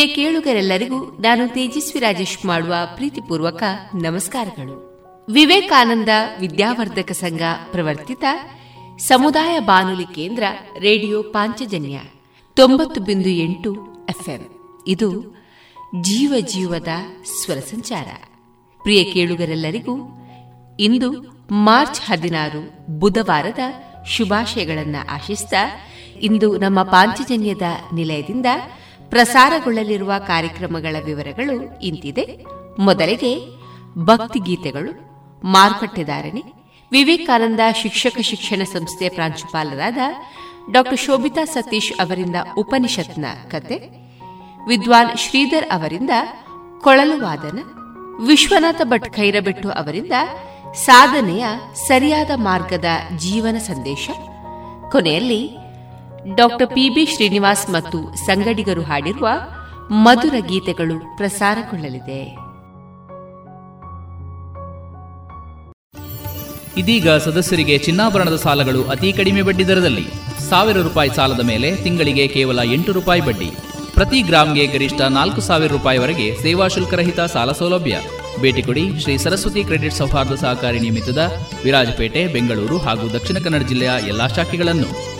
ಪ್ರಿಯ ಕೇಳುಗರೆಲ್ಲರಿಗೂ ನಾನು ತೇಜಸ್ವಿ ರಾಜೇಶ್ ಮಾಡುವ ಪ್ರೀತಿಪೂರ್ವಕ ನಮಸ್ಕಾರಗಳು. ವಿವೇಕಾನಂದ ವಿದ್ಯಾವರ್ಧಕ ಸಂಘ ಪ್ರವರ್ತಿತ ಸಮುದಾಯ ಬಾನುಲಿ ಕೇಂದ್ರ ರೇಡಿಯೋ ಪಾಂಚಜನ್ಯ ತೊಂಬತ್ತು ಬಿಂದು ಎಂಟು ಎಫ್ಎಂ. ಇದು ಜೀವ ಜೀವದ ಸ್ವರ ಸಂಚಾರ. ಪ್ರಿಯ ಕೇಳುಗರೆಲ್ಲರಿಗೂ ಇಂದು ಮಾರ್ಚ್ ಹದಿನಾರು ಬುಧವಾರದ ಶುಭಾಶಯಗಳನ್ನು ಆಶಿಸ್ತಾ ಇಂದು ನಮ್ಮ ಪಾಂಚಜನ್ಯದ ನಿಲಯದಿಂದ ಪ್ರಸಾರಗೊಳ್ಳಲಿರುವ ಕಾರ್ಯಕ್ರಮಗಳ ವಿವರಗಳು ಇಂತಿದೆ. ಮೊದಲಿಗೆ ಭಕ್ತಿಗೀತೆಗಳು. ಮಾರುಕಟ್ಟೆದಾರಣೆ. ವಿವೇಕಾನಂದ ಶಿಕ್ಷಕ ಶಿಕ್ಷಣ ಸಂಸ್ಥೆ ಪ್ರಾಂಶುಪಾಲರಾದ ಡಾ. ಶೋಭಿತಾ ಸತೀಶ್ ಅವರಿಂದ ಉಪನಿಷತ್ನ ಕತೆ. ವಿದ್ವಾನ್ ಶ್ರೀಧರ್ ಅವರಿಂದ ಕೊಳಲು ವಾದನ. ವಿಶ್ವನಾಥ ಭಟ್ ಖೈರಬೆಟ್ಟು ಅವರಿಂದ ಸಾಧನೆಯ ಸರಿಯಾದ ಮಾರ್ಗದ ಜೀವನ ಸಂದೇಶ. ಕೊನೆಯಲ್ಲಿ ಡಾಕ್ಟರ್ ಪಿಬಿ ಶ್ರೀನಿವಾಸ್ ಮತ್ತು ಸಂಗಡಿಗರು ಹಾಡಿರುವ ಮಧುರ ಗೀತೆಗಳು ಪ್ರಸಾರಗೊಳ್ಳಲಿದೆ. ಇದೀಗ ಸದಸ್ಯರಿಗೆ ಚಿನ್ನಾಭರಣದ ಸಾಲಗಳು ಅತಿ ಕಡಿಮೆ ಬಡ್ಡಿ ದರದಲ್ಲಿ. ಸಾವಿರ ರೂಪಾಯಿ ಸಾಲದ ಮೇಲೆ ತಿಂಗಳಿಗೆ ಕೇವಲ ಎಂಟು ರೂಪಾಯಿ ಬಡ್ಡಿ. ಪ್ರತಿ ಗ್ರಾಮ್ಗೆ ಗರಿಷ್ಠ ನಾಲ್ಕು ಸಾವಿರ ರೂಪಾಯಿವರೆಗೆ ಸೇವಾ ಶುಲ್ಕರಹಿತ ಸಾಲ ಸೌಲಭ್ಯ. ಭೇಟಿ ಕೊಡಿ ಶ್ರೀ ಸರಸ್ವತಿ ಕ್ರೆಡಿಟ್ ಸೌಹಾರ್ದ ಸಹಕಾರಿ ನಿಯಮಿತದ ವಿರಾಜಪೇಟೆ, ಬೆಂಗಳೂರು ಹಾಗೂ ದಕ್ಷಿಣ ಕನ್ನಡ ಜಿಲ್ಲೆಯ ಎಲ್ಲಾ ಶಾಖೆಗಳನ್ನು.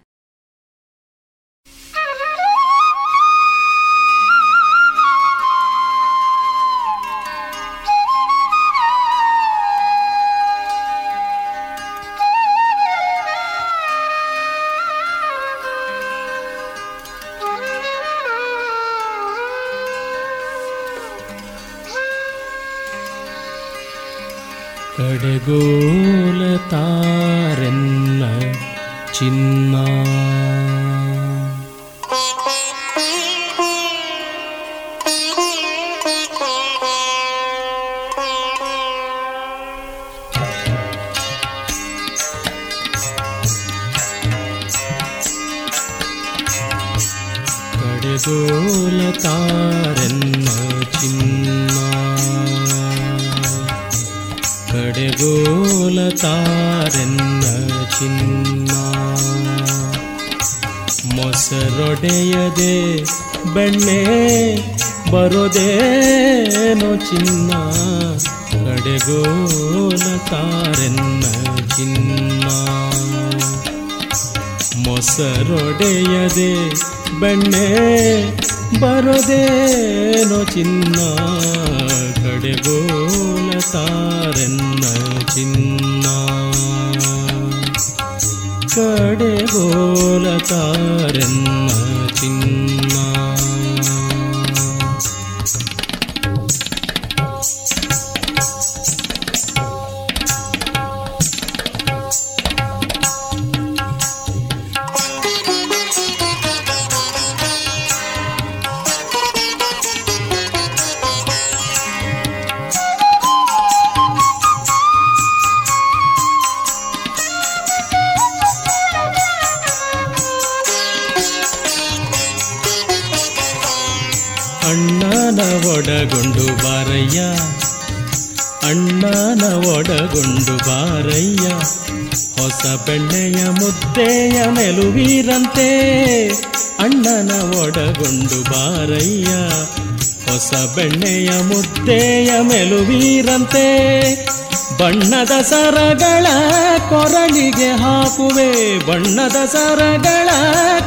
घडगोलतार चिन्ना ಬೆಣ್ಣೆ ಬರೋದೇನೋ ಚಿನ್ನ ಕಡೆಗೋಲತಾರೆನ್ನ ಚಿನ್ನ. ಮೊಸರೊಡೆಯದೆ ಬೆಣ್ಣೆ ಬರೋದೇನೋ ಚಿನ್ನ ಕಡೆಗೋಲತಾರೆನ್ನ ಚಿನ್ನ. ಕಡೆಗೋಲತಾರೆನ್ನ ಚಿನ್ನ ಬಣ್ಣದ ಸರಗಳ ಕೊರಳಿಗೆ ಹಾಕುವೆ, ಬಣ್ಣದ ಸರಗಳ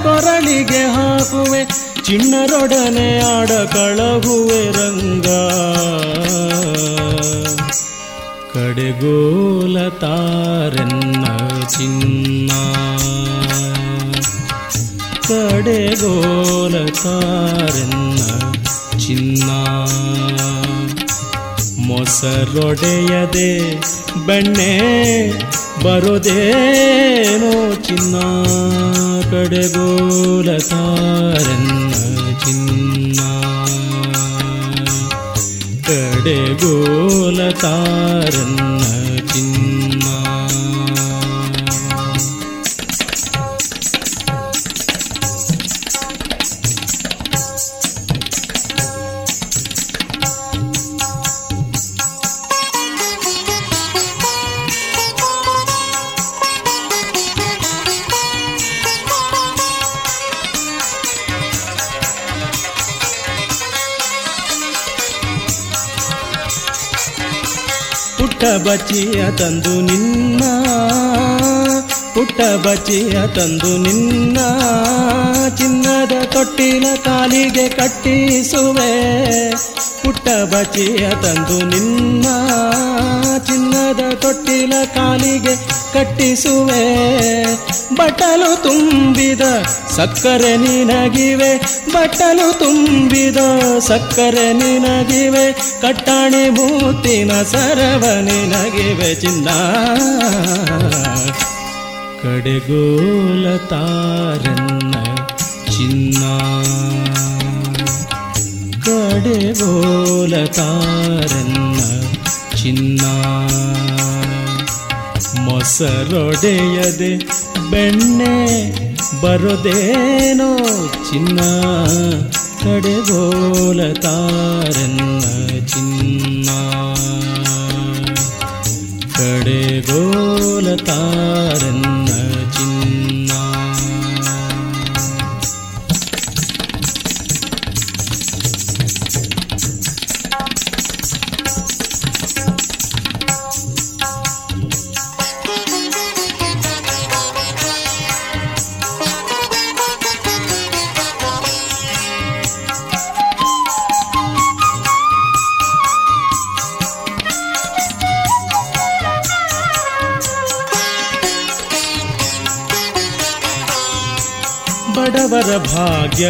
ಕೊರಳಿಗೆ ಹಾಕುವೆ, ಚಿಣ್ಣರೊಡನೆ ಆಡ ಕಳಗುವೆ ರಂಗ. ಕಡೆಗೋಲ ತಾರೆನ್ನ ಚಿನ್ನ. ಕಡೆಗೋಲ ತಾರೆನ್ನ ಚಿನ್ನ. ಸರೊಡೆಯದೆ ಬೆಣ್ಣೆ ಬರೋದೇನೋ ಚಿನ್ನ ಕಡೆಗೋಲ ಸಾರನ್ನ ಚಿನ್ನ ಕಡೆಗೋಲ ತಾರನ್ನ ತಂದು ನಿನ್ನ, ಪುಟ್ಟ ಬಚ್ಚಿಯ ತಂದು ನಿನ್ನ, ಚಿನ್ನದ ತೊಟ್ಟಿನ ಕಾಲಿಗೆ ಕಟ್ಟಿಸುವೆ. ಪುಟ್ಟ ಬಚ್ಚಿಯ ತಂದು ನಿನ್ನ, ಚಿನ್ನದ ತೊಟ್ಟಿನ ಕಾಲಿಗೆ ಕಟ್ಟಿಸುವೆ. ಬಟಲು ತುಂಬಿದ ಸಕ್ಕರೆ ನಿನಗಿವೆ, ಬಟ್ಟಲು ತುಂಬಿದ ಸಕ್ಕರೆ ನಿನಗಿವೆ, ಕಟ್ಟಾಣಿ ಮೂತಿನ ಸರವ ನಿನಗಿವೆ ಚಿನ್ನ. ಕಡೆಗೋಲ ತಾರನ್ನ ಚಿನ್ನ. ಕಡೆಗೋಲ ತಾರನ್ನ ಚಿನ್ನ. ಮೊಸರೊಡೆಯದೆ ಬೆಣ್ಣೆ ಬರೋದೇನೋ ಚಿನ್ನ ಕಡೆಗೋಲ ತಾರನ್ನ ಚಿನ್ನ ಕಡೆಗೋಲ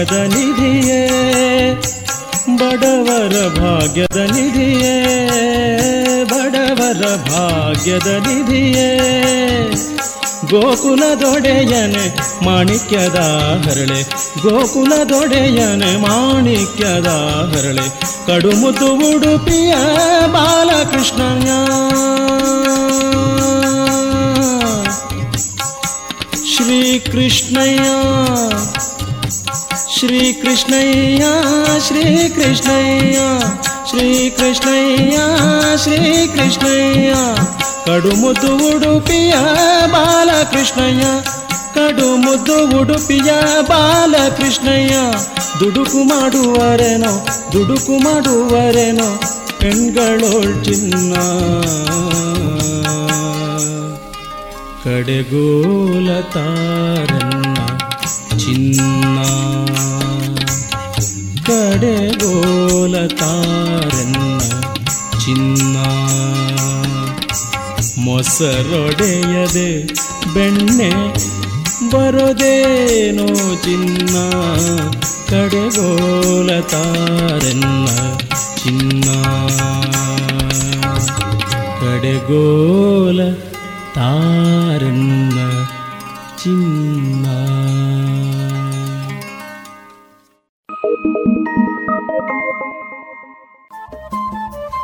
ಭಾಗ್ಯದ ನಿಧಿಯೇ ಬಡವರ ಭಾಗ್ಯದ ನಿಧಿಯೇ ಬಡವರ ಭಾಗ್ಯದ ನಿಧಿಯೇ ಗೋಕುಲದೊಡೆಯನೆ ಮಾಣಿಕ್ಯದ ಹರಳೆ ಗೋಕುಲದೊಡೆಯನೆ ಮಾಣಿಕ್ಯದ ಹರಳೆ ಕಡುಮುದು ಉಡುಪಿಯ ಬಾಲಕೃಷ್ಣಯ್ಯ ಶ್ರೀ ಶ್ರೀ ಕೃಷ್ಣಯ್ಯ ಶ್ರೀ ಕೃಷ್ಣಯ್ಯ ಶ್ರೀ ಕೃಷ್ಣಯ್ಯ ಶ್ರೀ ಕೃಷ್ಣಯ್ಯ. ಕಡುಮುದ್ದು ಉಡುಪಿಯ ಬಾಲಕೃಷ್ಣಯ್ಯ, ಕಡುಮುದ್ದು ಉಡುಪಿಯ ಬಾಲಕೃಷ್ಣಯ್ಯ. ದುಡುಕು ಮಾಡುವರೆನೋ ದುಡುಕು ಮಾಡುವರೆನೋ, ಹೆಣ್ಗಳೋಳ್ ಚಿನ್ನ. ಕಡೆಗೋಲ ತಾರನ್ನ ಚಿನ್ನ. ಕಡೆಗೋಲ ತಾರನ್ನ ಚಿನ್ನ. ಮೊಸರೊಡೆಯದೆ ಬೆಣ್ಣೆ ಬರೋದೇನೋ ಚಿನ್ನ. ಕಡೆಗೋಲತಾರನ್ನ ಚಿನ್ನ. ಕಡೆಗೋಲ ತಾರನ್ನ ಚಿನ್ನ.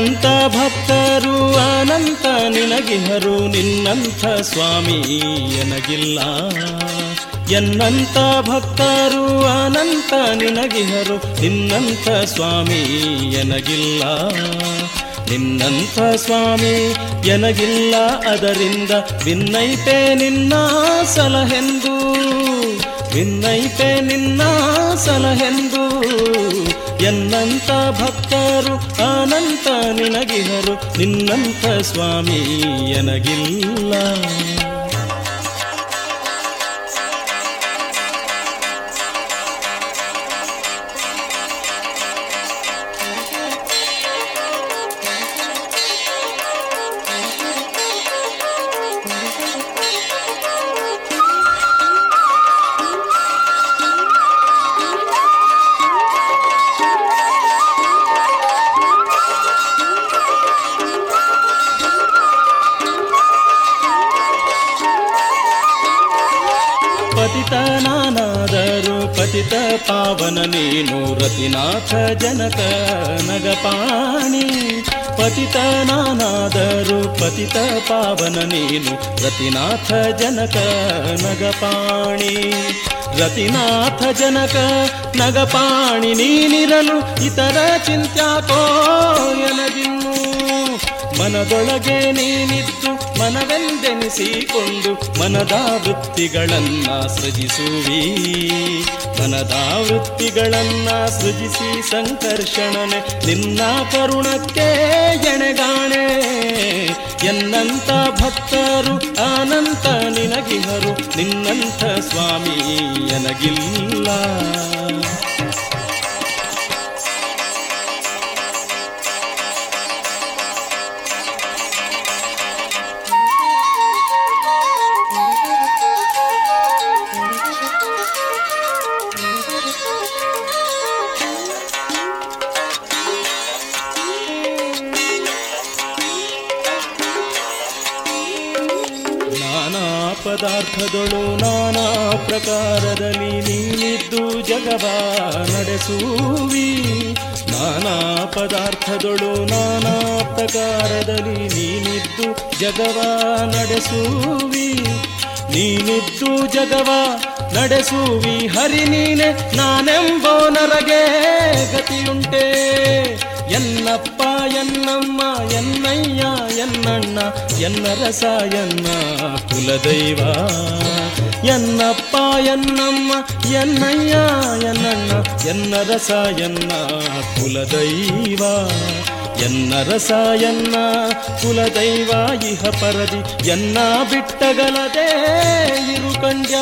ಎನ್ನಂತ ಭಕ್ತರು, ಅನಂತ ನಿನಗಿಹರು, ನಿನ್ನಂಥ ಸ್ವಾಮಿ ಎನಗಿಲ್ಲ. ಎನ್ನಂಥ ಭಕ್ತರು, ಅನಂತ ನಿನಗಿಹರು, ನಿನ್ನಂಥ ಸ್ವಾಮಿ ಎನಗಿಲ್ಲ. ನಿನ್ನಂಥ ಸ್ವಾಮಿ ಎನಗಿಲ್ಲ, ಅದರಿಂದ ಭಿನ್ನೈತೆ ನಿನ್ನ ಸಲಹೆಂದು. ಭಿನ್ನೈತೆ ನಿನ್ನ ಸಲಹೆಂದು. ಎನ್ನಂತ ಭಕ್ತರು ಅನಂತ ನಿನಗಿಹರು ನಿನ್ನಂತ ಸ್ವಾಮಿ ಎನಗಿಲ್ಲ. ರತಿನಾಥ ಜನಕ ನಗಪಾಣಿ, ಪತಿತ ನಾನಾದರು ಪತಿತ ಪಾವನ ನೀನು. ರತಿನಾಥ ಜನಕ ನಗಪಾಣಿ, ರತಿನಾಥ ಜನಕ ನಗಪಾಣಿ, ನೀನಿರಲು ಇತರ ಚಿಂತ್ಯಾಕೋ ಎನಗಿನ್ನು ಮನದೊಳಗೆ ನೀನಿದ್ದು ಮನವೆಂದೆನಿಸಿಕೊಂಡು ಮನದ ವೃತ್ತಿಗಳನ್ನ ಸೃಜಿಸುವಿ. ಮನದ ವೃತ್ತಿಗಳನ್ನ ಸೃಜಿಸಿ ಸಂಕರ್ಷಣನೆ ನಿನ್ನ ಕರುಣಕ್ಕೆ ಎಣೆಗಾಣೆ. ಎನ್ನಂತ ಭಕ್ತರು ಅನಂತ ನಿನಗಿಹರು ನಿನ್ನಂಥ ಸ್ವಾಮಿ ಎನಗಿಲ್ಲ. ಜಗವ ನಡೆಸುವಿ ನೀನಿದ್ದು ಜಗವ ನಡೆಸುವಿ ಹರಿ ನೀನೆ ನಾನೆಂಬೋ ನರಗೆ ಗತಿಯುಂಟೆ ಎನ್ನಪ್ಪ ಎನ್ನಮ್ಮ ಎನ್ನಯ್ಯ ಎನ್ನಣ್ಣ ಎನ್ನ ರಸ ಎನ್ನ ಕುಲದೈವ ಎನ್ನಪ್ಪ ಎನ್ನಮ್ಮ ಎನ್ನಯ್ಯ ಎನ್ನಣ್ಣ ಎನ್ನ ರಸ ಎನ್ನ ಕುಲದೈವ ಎನ್ನ ರಸ ಎನ್ನ ಕುಲದೈವ ಇಹ ಪರದಿ ಎನ್ನ ಬಿಟ್ಟಗಲದೆ ಇರು ಕಂಡ್ಯ.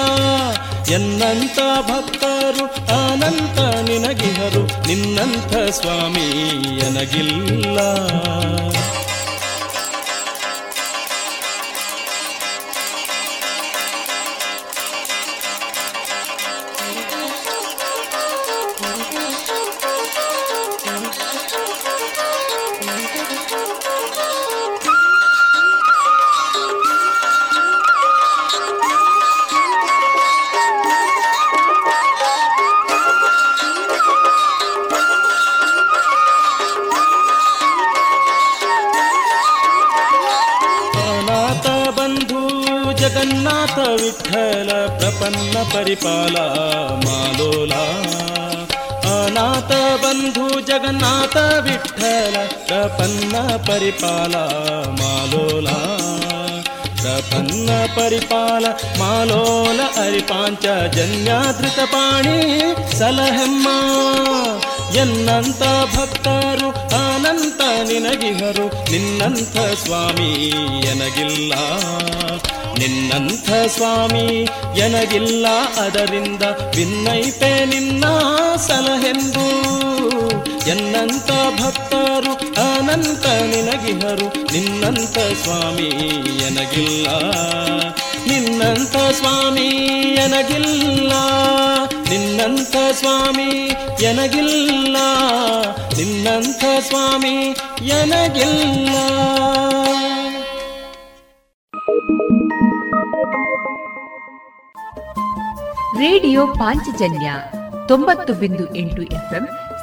ಎನ್ನಂತ ಭಕ್ತರು ಅನಂತ ನಿನಗಿಹರು ನಿನ್ನಂಥ ಸ್ವಾಮಿ ಎನಗಿಲ್ಲ. ಮಾಲೋಲ. ಪ್ರಪನ್ನ ಪರಿಪಾಲ, ಮಾಲೋಲ ಅರಿಪಾಂಚ ಜನ್ಯಾದೃತ ಪಾಣಿ, ಸಲಹೆಮ್ಮ. ಎನ್ನಂತ ಭಕ್ತರು ಅನಂತ ನಿನಗಿಹರು, ನಿನ್ನಂಥ ಸ್ವಾಮಿ ಎನಗಿಲ್ಲ. ನಿನ್ನಂಥ ಸ್ವಾಮಿ ಎನಗಿಲ್ಲ, ಅದರಿಂದ ಭಿನ್ನೈತೆ ನಿನ್ನ ಸಲಹೆಂದು. ಎನ್ನಂತ ಭಕ್ತರು, ಅನಂತ ನಿನಗಿಹರು. ನಿನ್ನಂತ ಸ್ವಾಮಿ ಎನಗಿಲ್ಲ. ನಿನ್ನಂತ ಸ್ವಾಮಿ ಎನಗಿಲ್ಲ. ನಿನ್ನಂತ ಸ್ವಾಮಿ ಎನಗಿಲ್ಲ. ನಿನ್ನಂತ ಸ್ವಾಮಿ ಎನಗಿಲ್ಲ. ರೇಡಿಯೋ ಪಾಂಚಜನ್ಯ ತೊಂಬತ್ತು ಬಿಂದು ಎಂಟು ಎಫ್ಎಂ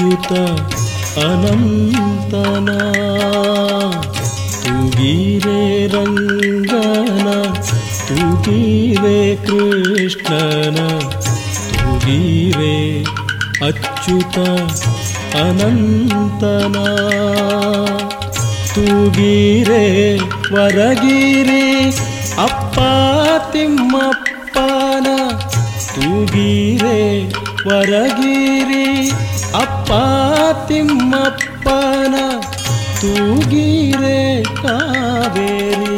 ಅಚ್ಯುತ ಅನಂತನ, ತೂಗಿರೆ ರಂಗನ, ತೂಗಿರೆ ಕೃಷ್ಣನ, ತೂಗಿರೆ ಅಚ್ಯುತ ಅನಂತನ, ತೂಗಿರೆ ವರಗಿರಿ ಅಪ್ಪ ತಿಮ್ಮಪ್ಪನ, ತೂಗಿರೆ ವರಗಿರಿ ಅಪ್ಪ ತಿಮ್ಮಪ್ಪನ ತೂಗಿರೆ ಕಾವೇರಿ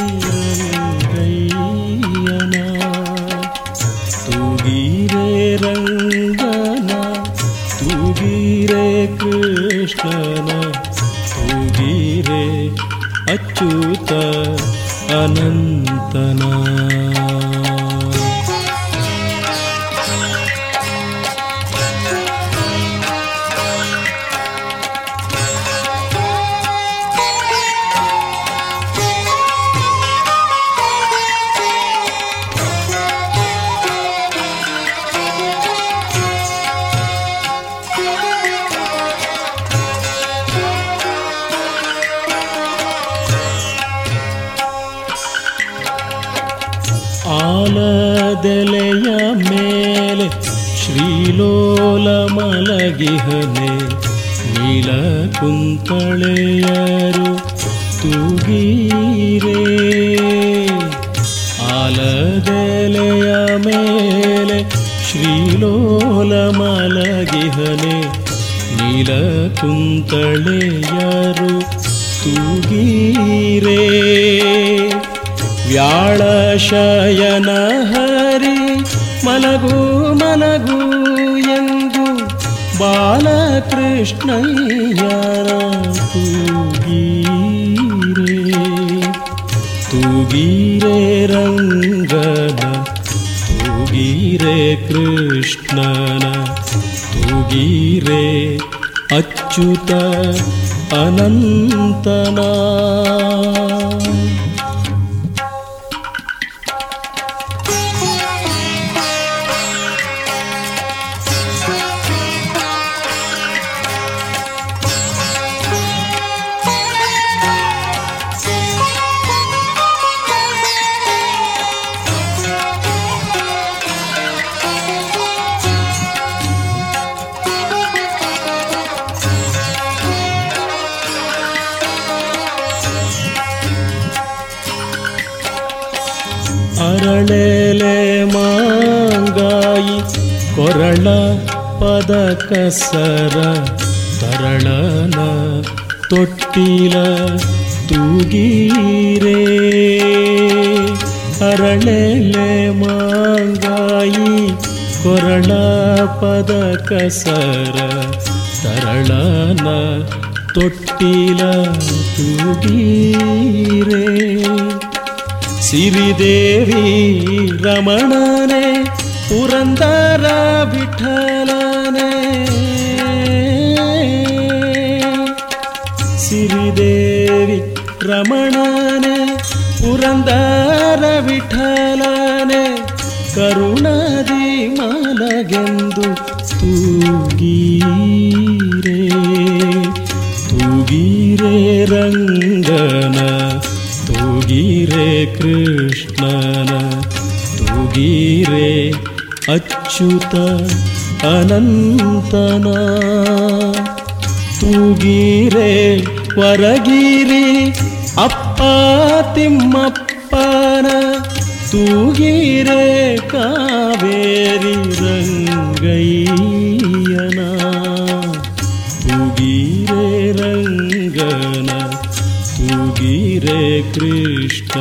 ರಂಗಯ್ಯನ ತೂಗಿರೆ ರಂಗನ ತೂಗಿರೆ ಕೃಷ್ಣನ ತೂಗಿರೆ ಕುಂತಳೆಯರು ತೂಗೀರೇ ವ್ಯಾಳಶಯನ ಹರಿ ಮಲಗು ಮಲಗು ಎಂದು ಬಾಲಕೃಷ್ಣಯ್ಯ अच्युत अनन्तना ಅರಳೆಲೆ ಮಾಂಗಾಯಿ ಕೊರಳ ಪದ ಕಸರ ತರಳನ ತೊಟ್ಟಿಲ ತೂಗೀರೆ. ಅರಳೆಲೆ ಮಾಂಗಾಯಿ ಕೊರಳ ಪದ ಕಸರ ತರಳನ ತೊಟ್ಟಿಲ ತೂಗೀರೇ. ಸಿರಿದೇವಿ ರಮಣನೆ ಪುರಂದರ ವಿಠಲನೆ ಸಿರಿದೇವಿ ರಮಣನೆ ಪುರಂದರ ವಿಠಲನೆ ಕರುಣದಿ ಮಲಗೆಂದು ತೂಗೀರೇ ತೂಗೀರೇ ರಂಗನ ತೂಗೀರೆ ಕೃಷ್ಣನ ತೂಗೀರೆ ಅಚ್ಯುತ ಅನಂತನ. ತೂಗೀರೆ ವರಗಿರಿ ಅಪ್ಪ ತಿಮ್ಮಪ್ಪನ ತೂಗೀರೆ ಕಾವೇರಿ ರಂಗಯ್ಯನ कृष्ण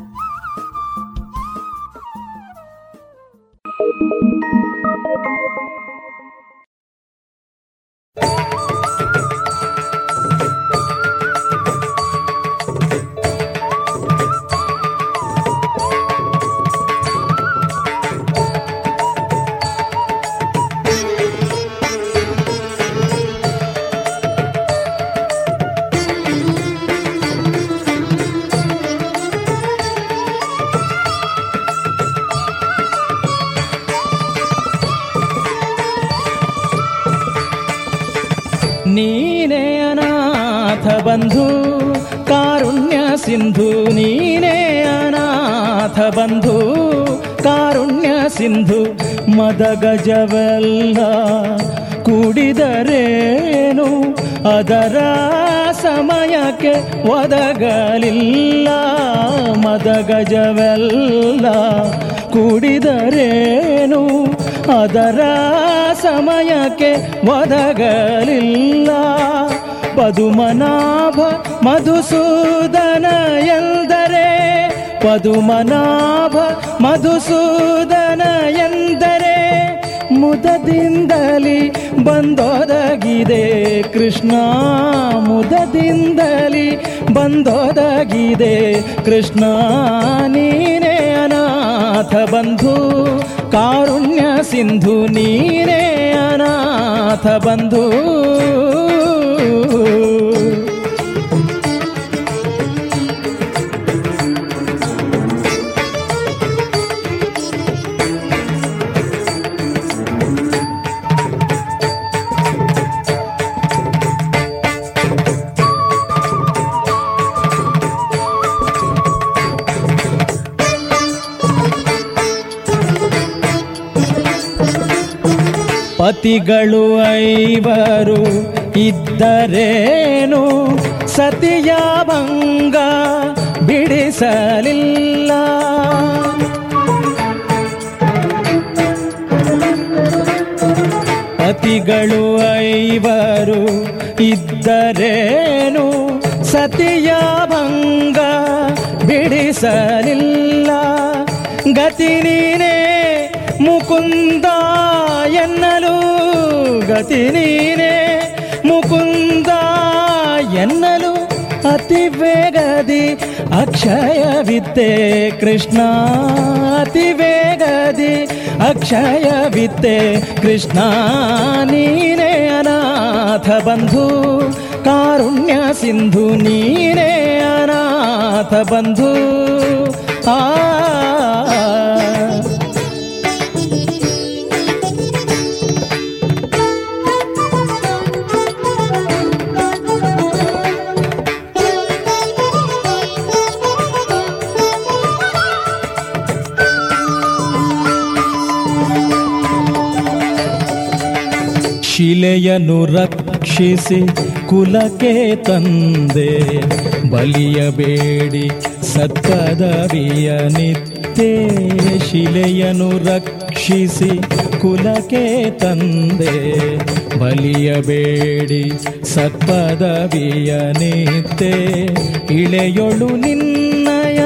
ಮದಗಜವೆಲ್ಲ ಕುಡಿದರೇನು? ಅದರ ಸಮಯಕ್ಕೆ ಒದಗಲಿಲ್ಲ. ಮದಗಜವೆಲ್ಲ ಕುಡಿದರೇನು? ಅದರ ಸಮಯಕ್ಕೆ ಒದಗಲಿಲ್ಲ. ಪದುಮನಾಭ ಮಧುಸೂದನ ಎಂದರೆ, ಪದುಮನಾಭ ಮಧುಸೂದನ ಎಂದರೆ ಮುದದಿಂದಲಿ ಬಂದೊದಗಿದೆ ಕೃಷ್ಣ. ಮುದದಿಂದಲಿ ಬಂದೊದಗಿದೆ ಕೃಷ್ಣ. ನೀನೇ ಅನಾಥ ಬಂಧು. ಕಾರುಣ್ಯ ಸಿಂಧು ನೀನೇ ಅನಾಥ ಬಂಧು. ಪತಿಗಳು ಐವರು ಇದ್ದರೇನು? ಸತಿಯ ಭಂಗ ಬಿಡಿಸಲಿಲ್ಲ. ಪತಿಗಳು ಐವರು ಇದ್ದರೇನು? ಸತಿಯ ಭಂಗ ಬಿಡಿಸಲಿಲ್ಲ. ಗತಿ ನೀನೇ ಮುಕುಂದ ಎನ್ನಲು ಗತಿ ನೀನೇ ಮುಕುಂದ ಎನ್ನಲು ಅತಿ ವೇಗದಿ ಅಕ್ಷಯವಿದ್ದೆ ಕೃಷ್ಣ ಅತಿ ವೇಗದಿ ಅಕ್ಷಯವಿದ್ದೆ ಕೃಷ್ಣ ನೀನೇ ಅನಾಥ ಬಂಧು ಕಾರುಣ್ಯ ಸಿಂಧು ನೀನೇ ಅನಾಥ ಬಂಧು ಆ ಶಿಲೆಯನ್ನು ರಕ್ಷಿಸಿ ಕುಲಕ್ಕೆ ತಂದೆ. ಬಲಿಯಬೇಡಿ ಸತ್ಪದವಿಯ ನಿತ್ಯ ಶಿಲೆಯನ್ನು ರಕ್ಷಿಸಿ ಕುಲಕ್ಕೆ ತಂದೆ. ಬಲಿಯಬೇಡಿ ಸತ್ಪದವಿಯ ನಿತ್ಯ ಇಳೆಯೊಳು ನಿನ್ನಯ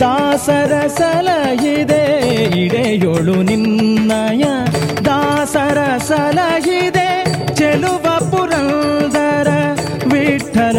ದಾಸರ ಸಲಹಿದೆ. ಇಳೆಯೊಳು ನಿನ್ನಯ ದಾಸರ ಸಲಹಿದೆ. पुरा दर मिथर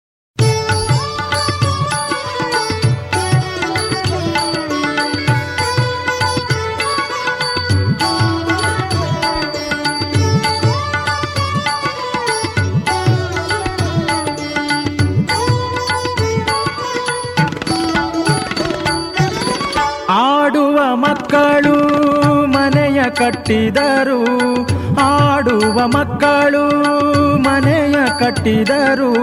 ಕಟ್ಟಿದರು, ಆಡುವ ಮಕ್ಕಳು ಮನೆಯ ಕಟ್ಟಿದರು,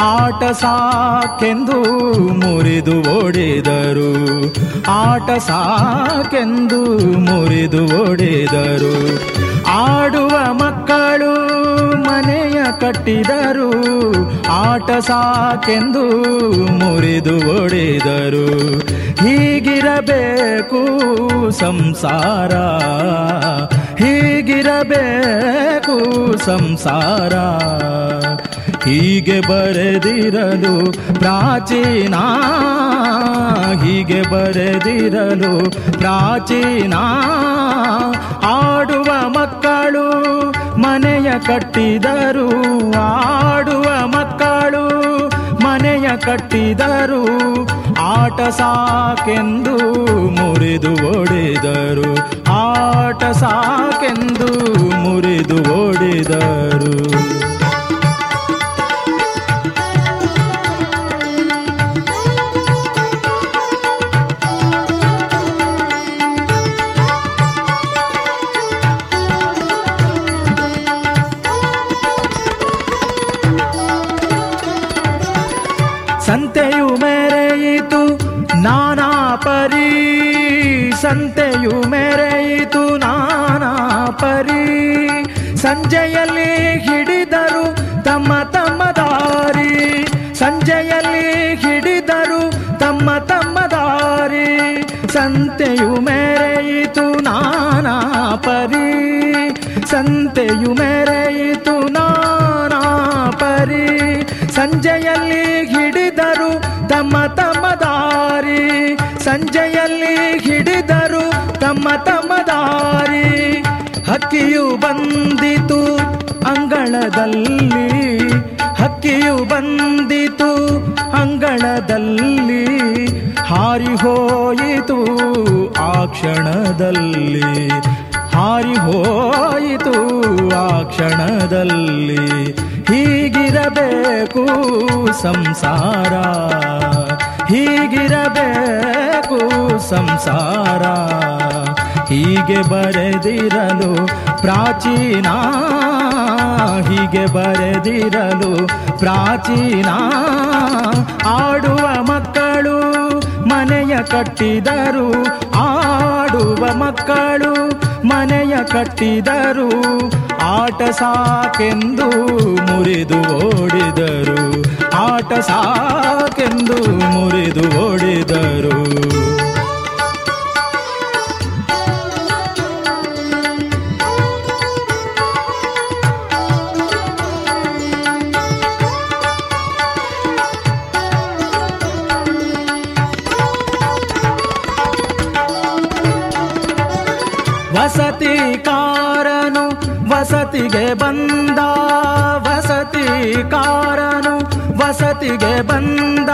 ಆಟ ಸಾಕೆಂದು ಮುರಿದು ಓಡಿದರು, ಆಟ ಸಾಕೆಂದು ಮುರಿದು ಓಡಿದರು, ಆಡುವ ಮಕ್ಕಳು ಕಟ್ಟಿದರು, ಆಟ ಸಾಕೆಂದು ಮುರಿದು ಒಡೆದರು. ಹೀಗಿರಬೇಕು ಸಂಸಾರ ಹೀಗಿರಬೇಕು ಸಂಸಾರ. ಹೀಗೆ ಬರೆದಿರಲು ಪ್ರಾಚೀನ, ಹೀಗೆ ಬರೆದಿರಲು ಪ್ರಾಚೀನ. ಆಡುವ ಮಕ್ಕಳು ಮನೆಯ ಕಟ್ಟಿದರು ಆಡುವ ಮಕ್ಕಳು ಮನೆಯ ಕಟ್ಟಿದರು ಆಟ ಸಾಕೆಂದು ಮುರಿದು ಓಡಿದರು ಆಟ ಸಾಕೆಂದು ಮುರಿದು ಓಡಿದರು ಸಂತೆಯು ಮೆರೆಯಿತು ನಾನಾ ಪರಿ. ಸಂಜೆಯಲ್ಲಿ ಹಿಡಿದರು ತಮ್ಮ ತಮ್ಮ ದಾರಿ. ಸಂಜೆಯಲ್ಲಿ ಹಿಡಿದರು ತಮ್ಮ ತಮ್ಮ ದಾರಿ. ಸಂತೆಯು ಮೆರೆಯಿತು ನಾನಾ ಪರಿ. ಸಂತೆಯು ಮೆರೆಯಿತು ತಮ್ಮ ತಮ್ಮ ದಾರಿ ಹಕ್ಕಿಯು ಬಂದಿತು ಅಂಗಳದಲ್ಲಿ. ಹಕ್ಕಿಯು ಬಂದಿತು ಅಂಗಳದಲ್ಲಿ. ಹಾರಿ ಹೋಯಿತು ಆ ಕ್ಷಣದಲ್ಲಿ. ಹಾರಿ ಹೋಯಿತು ಆ ಕ್ಷಣದಲ್ಲಿ. ಹೀಗಿರಬೇಕು ಸಂಸಾರ. ಹೀಗಿರಬೇಕು ಸಂಸಾರ. ಹೀಗೆ ಬರೆದಿರಲು ಪ್ರಾಚೀನ, ಹೀಗೆ ಬರೆದಿರಲು ಪ್ರಾಚೀನ. ಆಡುವ ಮಕ್ಕಳು ಮನೆಯ ಕಟ್ಟಿದರು, ಆಡುವ ಮಕ್ಕಳು ಮನೆಯ ಕಟ್ಟಿದರು, ಆಟ ಸಾಕೆಂದು ಮುರಿದು ಓಡಿದರು, ಆಟ ಸಾಕೆಂದು ಮುರಿದು ಓಡಿದರು. ಕಾರನು ವಸತಿಗೆ ಬಂದ.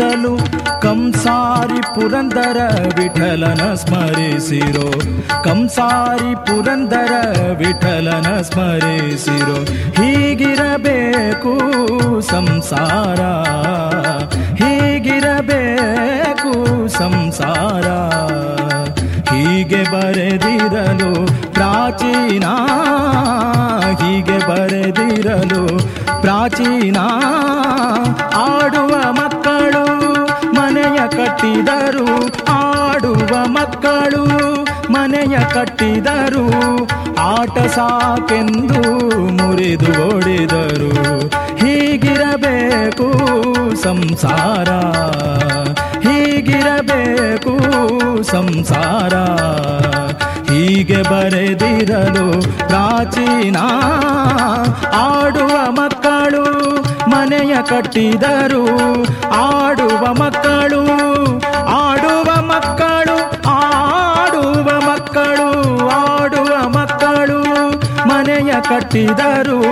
ರಕ್ಷಿಸಲು ಕಂಸಾರಿ ಪುರಂದರ ವಿಠಲನ ಸ್ಮರಿಸಿರೋ. ಕಂಸಾರಿ ಪುರಂದರ ವಿಠಲನ ಸ್ಮರಿಸಿರೋ. ಹೀಗಿರಬೇಕು ಸಂಸಾರ. ಹೀಗಿರಬೇಕು ಸಂಸಾರ. ಹೀಗೆ ಬರೆದಿರಲು ಪ್ರಾಚೀನ. ಹೀಗೆ ಬರೆದಿರಲು ಪ್ರಾಚೀನ. ಆಡುವ ಮನೆಯ ಕಟ್ಟಿದರು, ಆಡುವ ಮಕ್ಕಳು ಮನೆಯ ಕಟ್ಟಿದರು, ಆಟ ಸಾಕೆಂದು ಮುರಿದು ಓಡಿದರು ಹೀಗಿರಬೇಕು ಸಂಸಾರ ಹೀಗಿರಬೇಕು ಸಂಸಾರ. ಹೀಗೆ ಬರೆದಿರಲು ಪ್ರಾಚೀನ ಆಡುವ ಮಕ್ಕಳು ಮನೆಯ ಕಟ್ಟಿದರು. ಆಡುವ ಮಕ್ಕಳು ಆಡುವ ಮಕ್ಕಳು ಆಡುವ ಮಕ್ಕಳು ಆಡುವ ಮಕ್ಕಳು ಮನೆಯ ಕಟ್ಟಿದರು.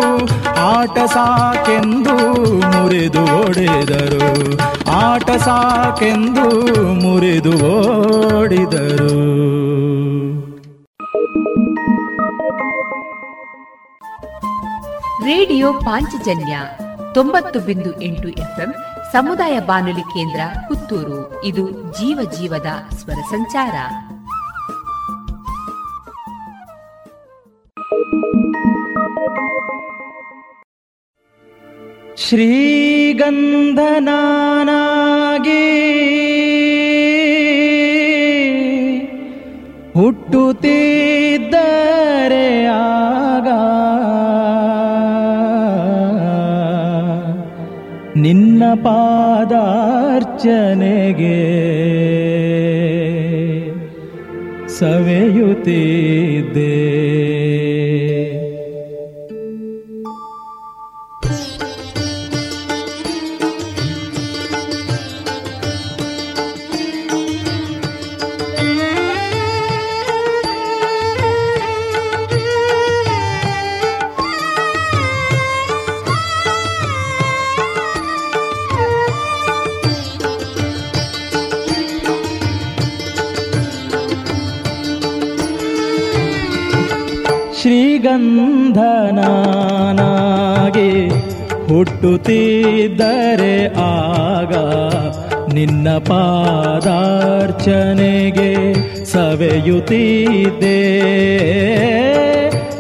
ಆಟ ಸಾಕೆಂದು ಮುರಿದು ಓಡಿದರು. ಆಟ ಸಾಕೆಂದು ಮುರಿದು ಓಡಿದರು. ರೇಡಿಯೋ ಪಾಂಚಜನ್ಯ ತೊಂಬತ್ತು ಬಿಂದು ಎಂಟು ಎಫ್ಎಂ ಸಮುದಾಯ ಬಾನುಲಿ ಕೇಂದ್ರ ಪುತ್ತೂರು. ಇದು ಜೀವ ಜೀವದ ಸ್ವರ ಸಂಚಾರ. ಶ್ರೀಗಂಧನಾನಾಗಿ ಹುಟ್ಟುತ್ತಿದ್ದರೆ ಆಗ ನಿನ್ನ ಪಾದಾರ್ಚನೆಗೆ ಸವೆಯುತ್ತಿದ್ದೆ. ಶ್ರೀಗಂಧನಾಗಿ ಹುಟ್ಟುತ್ತಿದ್ದರೆ ಆಗ ನಿನ್ನ ಪಾದಾರ್ಚನೆಗೆ ಸವೆಯುತ್ತಿದ್ದೆ.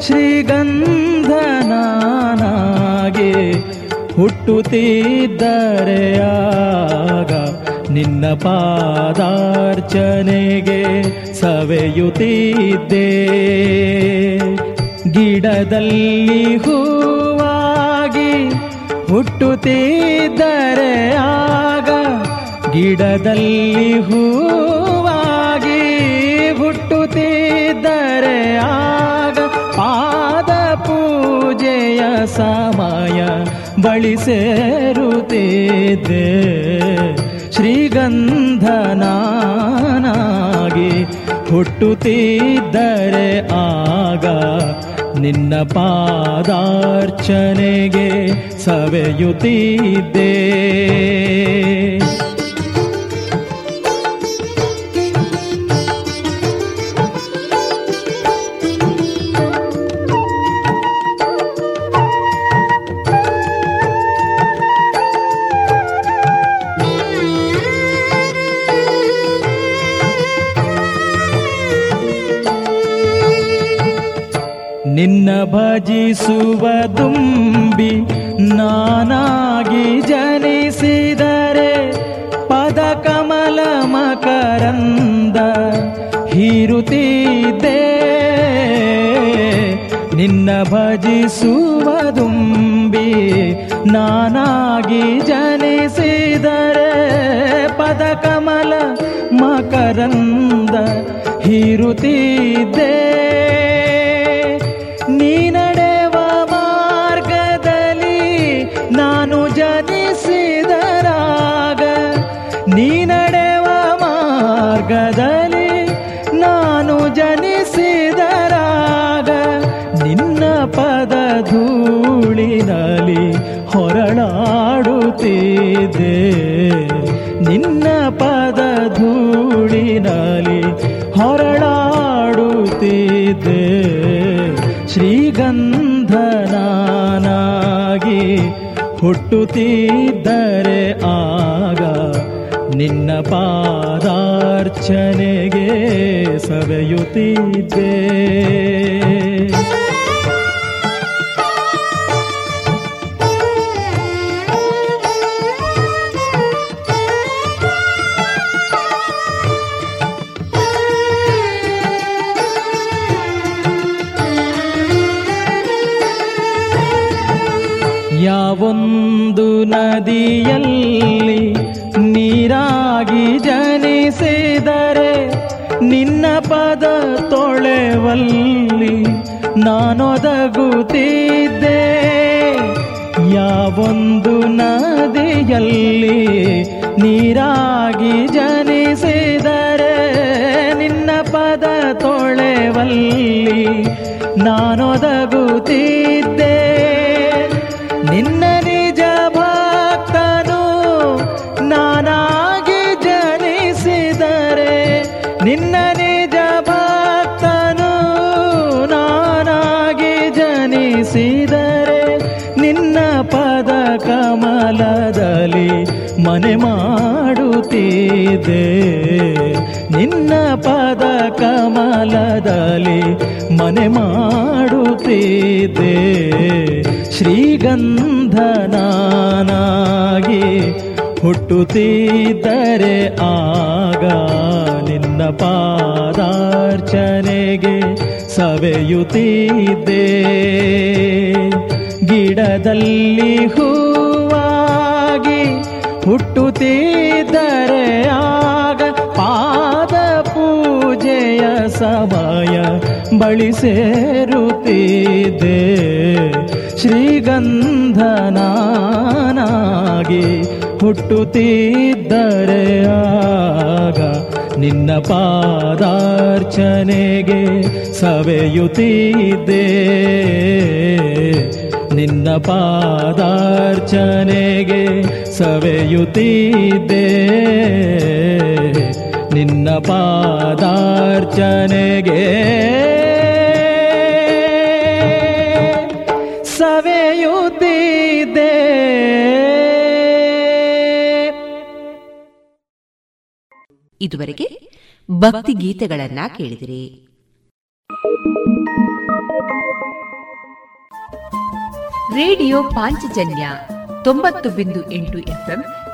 ಶ್ರೀಗಂಧನಾಗಿ ಹುಟ್ಟುತ್ತಿದ್ದರೆ ಆಗ ನಿನ್ನ ಪಾದಾರ್ಚನೆಗೆ ಸವೆಯುತ್ತಿದ್ದೆ. ಗಿಡದಲ್ಲಿ ಹೂವಾಗಿ ಹುಟ್ಟುತ್ತಿದ್ದರೆ ಆಗ ಗಿಡದಲ್ಲಿ ಹೂವಾಗಿ ಹುಟ್ಟುತ್ತಿದ್ದರೆ ಆಗ ಪಾದ ಪೂಜೆಯ ಸಮಯ ಬಳಿ ಸೇರುತ್ತಿದ್ದೆ. ಶ್ರೀಗಂಧನಾಗಿ ಹುಟ್ಟುತ್ತಿದ್ದರೆ ಆಗ ನಿನ್ನ ಪಾದಾರ್ಚನೆಗೆ ಸವೆಯುತ್ತಿದ್ದೆ. ಭಜಿಸುವ ತುಂಬಿ ನಾನಾಗಿ ಜನಿಸಿದರೆ ಪದ ಕಮಲ ಮಕರಂದ ಹೀರುತ್ತಿದ್ದೆ. ನಿನ್ನ ಭಜಿಸುವ ದುಂಬಿ ನಾನಾಗಿ ಜನಿಸಿದರೆ ಪದ ಕಮಲ ಮಕರಂದ ಹೀರುತ್ತಿದ್ದೆ. ಹೊರಳಾಡುತ್ತಿದ್ದೆ ನಿನ್ನ ಪದ ಧೂಳಿನಲ್ಲಿ ಹೊರಳಾಡುತ್ತಿದೆ. ಶ್ರೀಗಂಧನಾಗಿ ಹುಟ್ಟುತ್ತಿದ್ದರೆ ಆಗ ನಿನ್ನ ಪಾದಾರ್ಚನೆಗೆ ಸವೆಯುತ್ತಿದ್ದೆ. ನದಿಯಲ್ಲಿ ನೀರಾಗಿ ಜನಿಸಿದರೆ ನಿನ್ನ ಪದ ತೊಳೆವಲ್ಲಿ ನಾನೊದಗುತ್ತಿದ್ದೆ. ಯಾವೊಂದು ನದಿಯಲ್ಲಿ ನೀರಾಗಿ ಜನಿಸಿದರೆ ನಿನ್ನ ಪದ ತೊಳೆವಲ್ಲಿ ನಾನೊದಗುತ್ತಿದ್ದೆ. ಕಮಲದಲ್ಲಿ ಮನೆ ಮಾಡುತ್ತಿದ್ದೆ. ಶ್ರೀಗಂಧನಾಗಿ ಹುಟ್ಟುತ್ತಿದ್ದರೆ ಆಗ ನಿನ್ನ ಪಾದಾರ್ಚನೆಗೆ ಸವೆಯುತ್ತಿದ್ದೆ. ಗಿಡದಲ್ಲಿ ಹೂವಾಗಿ ಹುಟ್ಟುತ್ತಿದ್ದರೆ ಸಮಯ ಬಳಿ ಸೇರುತ್ತಿದೆ ಶ್ರೀಗಂಧನಾಗಿ ಹುಟ್ಟುತ್ತಿದ್ದರೆ ಆಗ ನಿನ್ನ ಪಾದಾರ್ಚನೆಗೆ ಸವೆಯುತ್ತಿದ್ದೆ. ನಿನ್ನ ಪಾದಾರ್ಚನೆಗೆ ಸವೆಯುತ್ತಿದ್ದೆ. ನಿನ್ನ ಪಾದಾರ್ಚನೆಗೆ ಸವೆಯುತ್ತಿದ್ದೆ. ಇದುವರೆಗೆ ಭಕ್ತಿ ಗೀತೆಗಳನ್ನ ಕೇಳಿದಿರಿ. ರೇಡಿಯೋ ಪಾಂಚಜನ್ಯ ತೊಂಬತ್ತು ಬಿಂದು ಎಂಟು ಎಫ್ಎಂ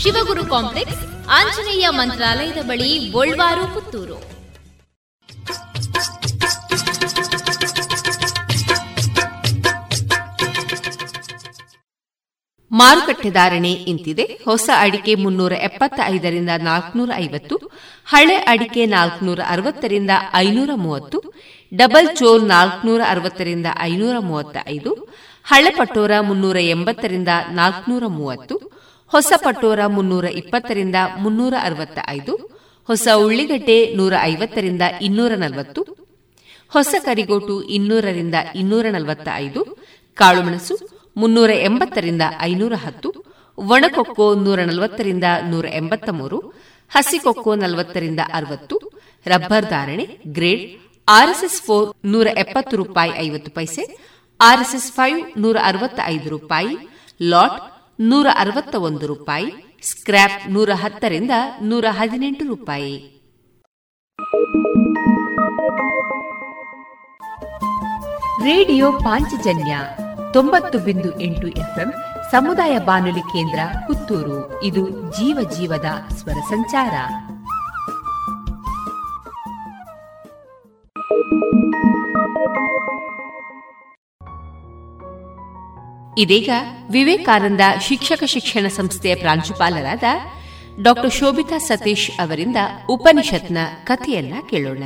Shivaguru complex, Anjaneya ಮಂತ್ರಾಲಯದ ಬಳಿ ಗೋಳ್ವಾರು ಪುತ್ತೂರು. ಮಾರುಕಟ್ಟೆ ಧಾರಣೆ ಇಂತಿದೆ. ಹೊಸ ಅಡಿಕೆ ಮುನ್ನೂರ ಎಪ್ಪತ್ತ ಐದರಿಂದ ನಾಲ್ಕನೂರ ಐವತ್ತು, ಹಳೆ ಅಡಿಕೆ ನಾಲ್ಕನೂರ ಅರವತ್ತರಿಂದ ಐನೂರ ಮೂವತ್ತು, ಡಬಲ್ ಚೋಲ್ ನಾಲ್ಕನೂರ ಅರವತ್ತರಿಂದ ಐನೂರ ಮೂವತ್ತ ಐದು ಹಳೆ ಪಟೋರ ಮುನ್ನೂರ ಎಂಬತ್ತರಿಂದ ನಾಲ್ಕನೂರ ಮೂವತ್ತು ಹೊಸ ಪಟೋರ ಮುನ್ನೂರ ಇಪ್ಪತ್ತರಿಂದ ಮುನ್ನೂರ ಅರವತ್ತ ಐದು ಹೊಸ ಉಳ್ಳಿಗಡ್ಡೆ ನೂರ ಐವತ್ತರಿಂದ ಇನ್ನೂರ ನಲವತ್ತು, ಹೊಸ ಕರಿಗೋಟು ಇನ್ನೂರರಿಂದ ಇನ್ನೂರ ನಲವತ್ತ ಐದು ಕಾಳುಮೆಣಸು ಮುನ್ನೂರ ಎಂಬತ್ತರಿಂದ ಐನೂರ ಹತ್ತು, ಒಣಕೊಕ್ಕೋ ನೂರ ನಲವತ್ತರಿಂದ ನೂರ ಎಂಬತ್ತ ಮೂರು ಹಸಿಕೊಕ್ಕೋ ನಲವತ್ತರಿಂದ ಅರವತ್ತು, ರಬ್ಬರ್ ಧಾರಣೆ ಗ್ರೇಡ್ ಆರ್ಎಸ್ಎಸ್ ಫೋರ್ ನೂರ ಎಪ್ಪತ್ತು ರೂಪಾಯಿ ಐವತ್ತು ಪೈಸೆ, ಆರ್ಎಸ್ಎಸ್ ಫೈವ್ ನೂರ ಅರವತ್ತ ಐದು ರೂಪಾಯಿ, ಲಾಟ್ ನೂರ ಅರವತ್ತ ಒಂದು ರೂಪಾಯಿ, ಸ್ಕ್ರ್ಯಾಪ್ ನೂರ ಹತ್ತರಿಂದ ನೂರ ಹದಿನೆಂಟು ರೂಪಾಯಿ. ರೇಡಿಯೋ ಪಾಂಚಜನ್ಯ ತೊಂಬತ್ತು ಬಿಂದು ಎಂಟು ಎಫ್ಎಂ ಸಮುದಾಯ ಬಾನುಲಿ ಕೇಂದ್ರ ಪುತ್ತೂರು. ಇದು ಜೀವ ಜೀವದ ಸ್ವರ ಸಂಚಾರ. ಇದೀಗ ವಿವೇಕಾನಂದ ಶಿಕ್ಷಕ ಶಿಕ್ಷಣ ಸಂಸ್ಥೆಯ ಪ್ರಾಂಶುಪಾಲರಾದ ಡಾಕ್ಟರ್ ಶೋಭಿತಾ ಸತೀಶ್ ಅವರಿಂದ ಉಪನಿಷತ್ನ ಕಥೆಯನ್ನ ಕೇಳೋಣ.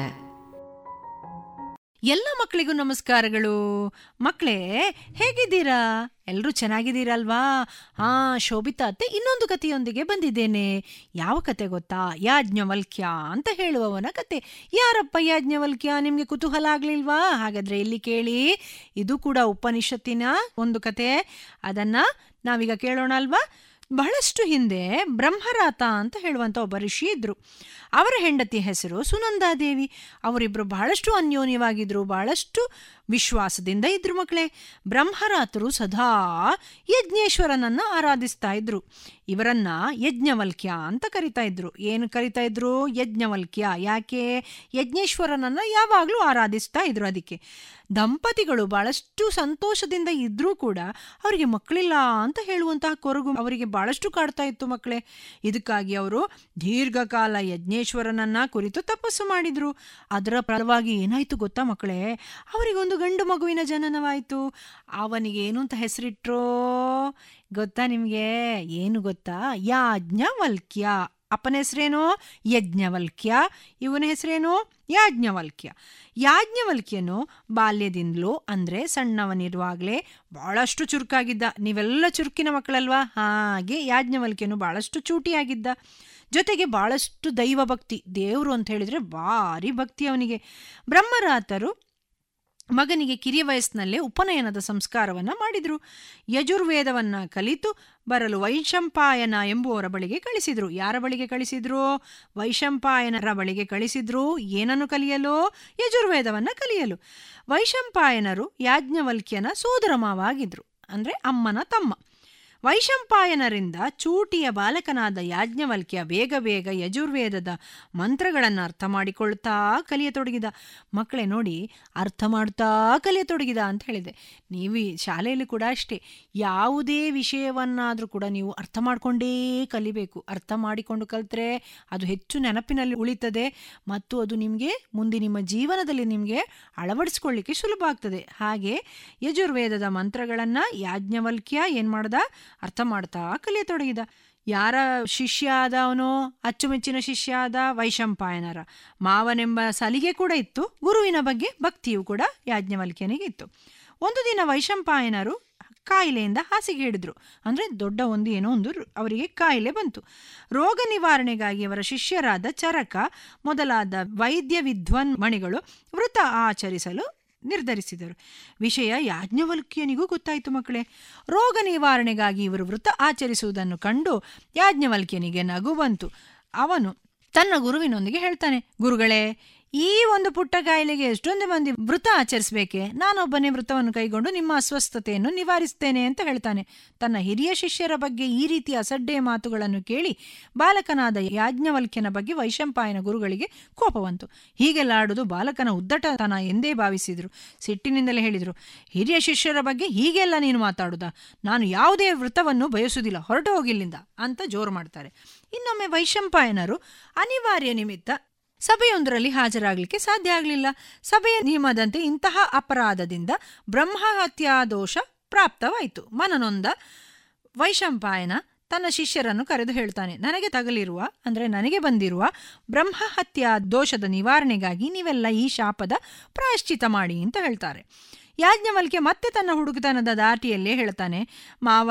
ಎಲ್ಲ ಮಕ್ಕಳಿಗೂ ನಮಸ್ಕಾರಗಳು. ಮಕ್ಕಳೇ, ಹೇಗಿದ್ದೀರಾ? ಎಲ್ಲರೂ ಚೆನ್ನಾಗಿದ್ದೀರಲ್ವಾ? ಹಾ, ಶೋಭಿತಾ ಅತ್ತೆ ಇನ್ನೊಂದು ಕಥೆಯೊಂದಿಗೆ ಬಂದಿದ್ದೇನೆ. ಯಾವ ಕತೆ ಗೊತ್ತಾ? ಯಾಜ್ಞವಲ್ಕ್ಯ ಅಂತ ಹೇಳುವವನ ಕತೆ. ಯಾರಪ್ಪ ಯಾಜ್ಞವಲ್ಕ್ಯ? ನಿಮಗೆ ಕುತೂಹಲ ಆಗ್ಲಿಲ್ವಾ? ಹಾಗಾದ್ರೆ ಇಲ್ಲಿ ಕೇಳಿ. ಇದು ಕೂಡ ಉಪನಿಷತ್ತಿನ ಒಂದು ಕತೆ. ಅದನ್ನ ನಾವೀಗ ಕೇಳೋಣ ಅಲ್ವಾ? ಬಹಳಷ್ಟು ಹಿಂದೆ ಬ್ರಹ್ಮರಾತ ಅಂತ ಹೇಳುವಂಥ ಒಬ್ಬ ಋಷಿ ಇದ್ರು. ಅವರ ಹೆಂಡತಿ ಹೆಸರು ಸುನಂದಾದೇವಿ. ಅವರಿಬ್ಬರು ಬಹಳಷ್ಟು ಅನ್ಯೋನ್ಯವಾಗಿದ್ರು ಬಹಳಷ್ಟು ವಿಶ್ವಾಸದಿಂದ ಇದ್ರು ಮಕ್ಕಳೇ, ಬ್ರಹ್ಮರಾತರು ಸದಾ ಯಜ್ಞೇಶ್ವರನನ್ನ ಆರಾಧಿಸ್ತಾ ಇದ್ರು. ಇವರನ್ನ ಯಜ್ಞವಲ್ಕ್ಯ ಅಂತ ಕರಿತಾ ಇದ್ರು. ಏನು ಕರಿತಾ ಇದ್ರು? ಯಜ್ಞವಲ್ಕ್ಯ. ಯಾಕೆ? ಯಜ್ಞೇಶ್ವರನನ್ನ ಯಾವಾಗಲೂ ಆರಾಧಿಸ್ತಾ ಇದ್ರು ಅದಕ್ಕೆ. ದಂಪತಿಗಳು ಬಹಳಷ್ಟು ಸಂತೋಷದಿಂದ ಇದ್ರೂ ಕೂಡ ಅವರಿಗೆ ಮಕ್ಕಳಿಲ್ಲ ಅಂತ ಹೇಳುವಂತಹ ಕೊರಗು ಅವರಿಗೆ ಬಹಳಷ್ಟು ಕಾಡ್ತಾ ಇತ್ತು ಮಕ್ಕಳೇ. ಇದಕ್ಕಾಗಿ ಅವರು ದೀರ್ಘಕಾಲ ಯಜ್ಞೇಶ್ವರನನ್ನ ಕುರಿತು ತಪಸ್ಸು ಮಾಡಿದ್ರು. ಅದರ ಫಲವಾಗಿ ಏನಾಯ್ತು ಗೊತ್ತಾ ಮಕ್ಕಳೇ? ಅವರಿಗೊಂದು ಗಂಡು ಮಗುವಿನ ಜನನವಾಯಿತು. ಅವನಿಗೆ ಏನು ಅಂತ ಹೆಸರಿಟ್ರೋ? ಗೊತ್ತಾ ನಿಮಗೆ? ಏನು ಗೊತ್ತಾ? ಯಾಜ್ಞವಲ್ಕ್ಯ. ಅಪ್ಪನ ಹೆಸರೇನು? ಯಜ್ಞವಲ್ಕ್ಯ. ಇವನ ಹೆಸರೇನು? ಯಾಜ್ಞವಲ್ಕ್ಯ. ಯಾಜ್ಞವಲ್ಕ್ಯನು ಬಾಲ್ಯದಿಂದಲೂ ಅಂದರೆ ಸಣ್ಣವನಿರುವಾಗಲೇ ಭಾಳಷ್ಟು ಚುರುಕಾಗಿದ್ದ. ನೀವೆಲ್ಲ ಚುರುಕಿನ ಮಕ್ಕಳಲ್ವಾ? ಹಾಗೆ ಯಾಜ್ಞವಲ್ಕ್ಯನು ಭಾಳಷ್ಟು ಚೂಟಿಯಾಗಿದ್ದ. ಜೊತೆಗೆ ಭಾಳಷ್ಟು ದೈವ ಭಕ್ತಿ ದೇವರು ಅಂತ ಹೇಳಿದರೆ ಭಾರಿ ಭಕ್ತಿ ಅವನಿಗೆ. ಬ್ರಹ್ಮರಾತರು ಮಗನಿಗೆ ಕಿರಿಯ ವಯಸ್ಸಿನಲ್ಲೇ ಉಪನಯನದ ಸಂಸ್ಕಾರವನ್ನ ಮಾಡಿದ್ರು. ಯಜುರ್ವೇದವನ್ನ ಕಲಿತು ಬರಲು ವೈಶಂಪಾಯನ ಎಂಬುವರ ಬಳಿಗೆ ಕಳಿಸಿದ್ರು. ಯಾರ ಬಳಿಗೆ ಕಳಿಸಿದ್ರು? ವೈಶಂಪಾಯನರ ಬಳಿಗೆ ಕಳಿಸಿದ್ರು. ಏನನ್ನು ಕಲಿಯಲು? ಯಜುರ್ವೇದವನ್ನ ಕಲಿಯಲು. ವೈಶಂಪಾಯನರು ಯಾಜ್ಞವಲ್ಕ್ಯನ ಸೋದರ ಮಾವ ಅಂದ್ರೆ ಅಮ್ಮನ ತಮ್ಮ. ವೈಶಂಪಾಯನರಿಂದ ಚೂಟಿಯ ಬಾಲಕನಾದ ಯಾಜ್ಞವಲ್ಕ್ಯ ಬೇಗ ಬೇಗ ಯಜುರ್ವೇದದ ಮಂತ್ರಗಳನ್ನು ಅರ್ಥ ಮಾಡಿಕೊಳ್ತಾ ಕಲಿಯತೊಡಗಿದ. ಮಕ್ಕಳೇ ನೋಡಿ, ಅರ್ಥ ಮಾಡ್ತಾ ಕಲಿಯತೊಡಗಿದ ಅಂತ ಹೇಳಿದೆ. ನೀವು ಶಾಲೆಯಲ್ಲಿ ಕೂಡ ಅಷ್ಟೇ, ಯಾವುದೇ ವಿಷಯವನ್ನಾದರೂ ಕೂಡ ನೀವು ಅರ್ಥ ಮಾಡಿಕೊಂಡೇ ಕಲಿಬೇಕು. ಅರ್ಥ ಮಾಡಿಕೊಂಡು ಕಲಿತ್ರೆ ಅದು ಹೆಚ್ಚು ನೆನಪಿನಲ್ಲಿ ಉಳಿತದೆ ಮತ್ತು ಅದು ನಿಮಗೆ ಮುಂದೆ ನಿಮ್ಮ ಜೀವನದಲ್ಲಿ ನಿಮಗೆ ಅಳವಡಿಸ್ಕೊಳ್ಳಿಕ್ಕೆ ಸುಲಭ ಆಗ್ತದೆ. ಹಾಗೆ ಯಜುರ್ವೇದದ ಮಂತ್ರಗಳನ್ನು ಯಾಜ್ಞವಲ್ಕ್ಯ ಏನು ಮಾಡ್ದ? ಅರ್ಥ ಮಾಡ್ತಾ ಕಲಿಯತೊಡಗಿದ ಯಾರ ಶಿಷ್ಯ ಆದ ಅವನು ಅಚ್ಚುಮೆಚ್ಚಿನ ಶಿಷ್ಯ ಆದ ವೈಶಂಪಾಯನರ ಮಾವನೆಂಬ ಸಲಿಗೆ ಕೂಡ ಇತ್ತು. ಗುರುವಿನ ಬಗ್ಗೆ ಭಕ್ತಿಯೂ ಕೂಡ ಯಾಜ್ಞವಲ್ಕ್ಯನಿಗೆ ಇತ್ತು. ಒಂದು ದಿನ ವೈಶಂಪಾಯನರು ಕಾಯಿಲೆಯಿಂದ ಹಾಸಿಗೆ ಹಿಡಿದ್ರು. ಅಂದರೆ ದೊಡ್ಡ ಒಂದು ಏನೋ ಒಂದು ಅವರಿಗೆ ಕಾಯಿಲೆ ಬಂತು. ರೋಗ ನಿವಾರಣೆಗಾಗಿ ಅವರ ಶಿಷ್ಯರಾದ ಚರಕ, ಮೊದಲಾದ ವೈದ್ಯ ವಿದ್ವನ್ ಮಣಿಗಳು ವೃತ ಆಚರಿಸಲು ನಿರ್ಧರಿಸಿದರು. ವಿಷಯ ಯಾಜ್ಞವಲ್ಕ್ಯನಿಗೂ ಗೊತ್ತಾಯಿತು ಮಕ್ಕಳೇ. ರೋಗ ನಿವಾರಣೆಗಾಗಿ ಇವರು ವೃತ ಆಚರಿಸುವುದನ್ನು ಕಂಡು ಯಾಜ್ಞವಲ್ಕ್ಯನಿಗೆ ನಗು ಬಂತು. ಅವನು ತನ್ನ ಗುರುವಿನೊಂದಿಗೆ ಹೇಳ್ತಾನೆ, ಗುರುಗಳೇ ಈ ಒಂದು ಪುಟ್ಟ ಕಾಯಿಲೆಗೆ ಎಷ್ಟೊಂದು ಮಂದಿ ವೃತ ಆಚರಿಸಬೇಕೆ? ನಾನೊಬ್ಬನೇ ವೃತವನ್ನು ಕೈಗೊಂಡು ನಿಮ್ಮ ಅಸ್ವಸ್ಥತೆಯನ್ನು ನಿವಾರಿಸ್ತೇನೆ ಅಂತ ಹೇಳ್ತಾನೆ. ತನ್ನ ಹಿರಿಯ ಶಿಷ್ಯರ ಬಗ್ಗೆ ಈ ರೀತಿ ಅಸಡ್ಡೆಯ ಮಾತುಗಳನ್ನು ಕೇಳಿ ಬಾಲಕನಾದ ಯಾಜ್ಞವಲ್ಕ್ಯನ ಬಗ್ಗೆ ವೈಶಂಪಾಯನ ಗುರುಗಳಿಗೆ ಕೋಪವಂತು ಹೀಗೆಲ್ಲ ಆಡುವುದು ಬಾಲಕನ ಉದ್ದಟತನ ಎಂದೇ ಭಾವಿಸಿದರು. ಸಿಟ್ಟಿನಿಂದಲೇ ಹೇಳಿದರು, ಹಿರಿಯ ಶಿಷ್ಯರ ಬಗ್ಗೆ ಹೀಗೆಲ್ಲ ನೀನು ಮಾತಾಡುದ? ನಾನು ಯಾವುದೇ ವೃತವನ್ನು ಬಯಸುವುದಿಲ್ಲ ಹೊರಟು ಹೋಗಿಲ್ಲಿಂದ ಅಂತ ಜೋರು ಮಾಡ್ತಾರೆ. ಇನ್ನೊಮ್ಮೆ ವೈಶಂಪಾಯನರು ಅನಿವಾರ್ಯ ನಿಮಿತ್ತ ಸಭೆಯೊಂದರಲ್ಲಿ ಹಾಜರಾಗಲಿಕ್ಕೆ ಸಾಧ್ಯ ಆಗಲಿಲ್ಲ. ಸಭೆಯ ನಿಯಮದಂತೆ ಇಂತಹ ಅಪರಾಧದಿಂದ ಬ್ರಹ್ಮಹತ್ಯಾ ದೋಷ ಪ್ರಾಪ್ತವಾಯಿತು. ಮನನೊಂದ ವೈಶಂಪಾಯನ ತನ್ನ ಶಿಷ್ಯರನ್ನು ಕರೆದು ಹೇಳ್ತಾನೆ, ನನಗೆ ತಗಲಿರುವ, ಅಂದರೆ ನನಗೆ ಬಂದಿರುವ ಬ್ರಹ್ಮಹತ್ಯಾ ದೋಷದ ನಿವಾರಣೆಗಾಗಿ ನೀವೆಲ್ಲ ಈ ಶಾಪದ ಪ್ರಾಯಶ್ಚಿತ ಮಾಡಿ, ಅಂತ ಹೇಳ್ತಾರೆ. ಯಾಜ್ಞವಲ್ಕೆ ಮತ್ತೆ ತನ್ನ ಹುಡುಗತನದ ದಾಟಿಯಲ್ಲೇ ಹೇಳ್ತಾನೆ, ಮಾವ,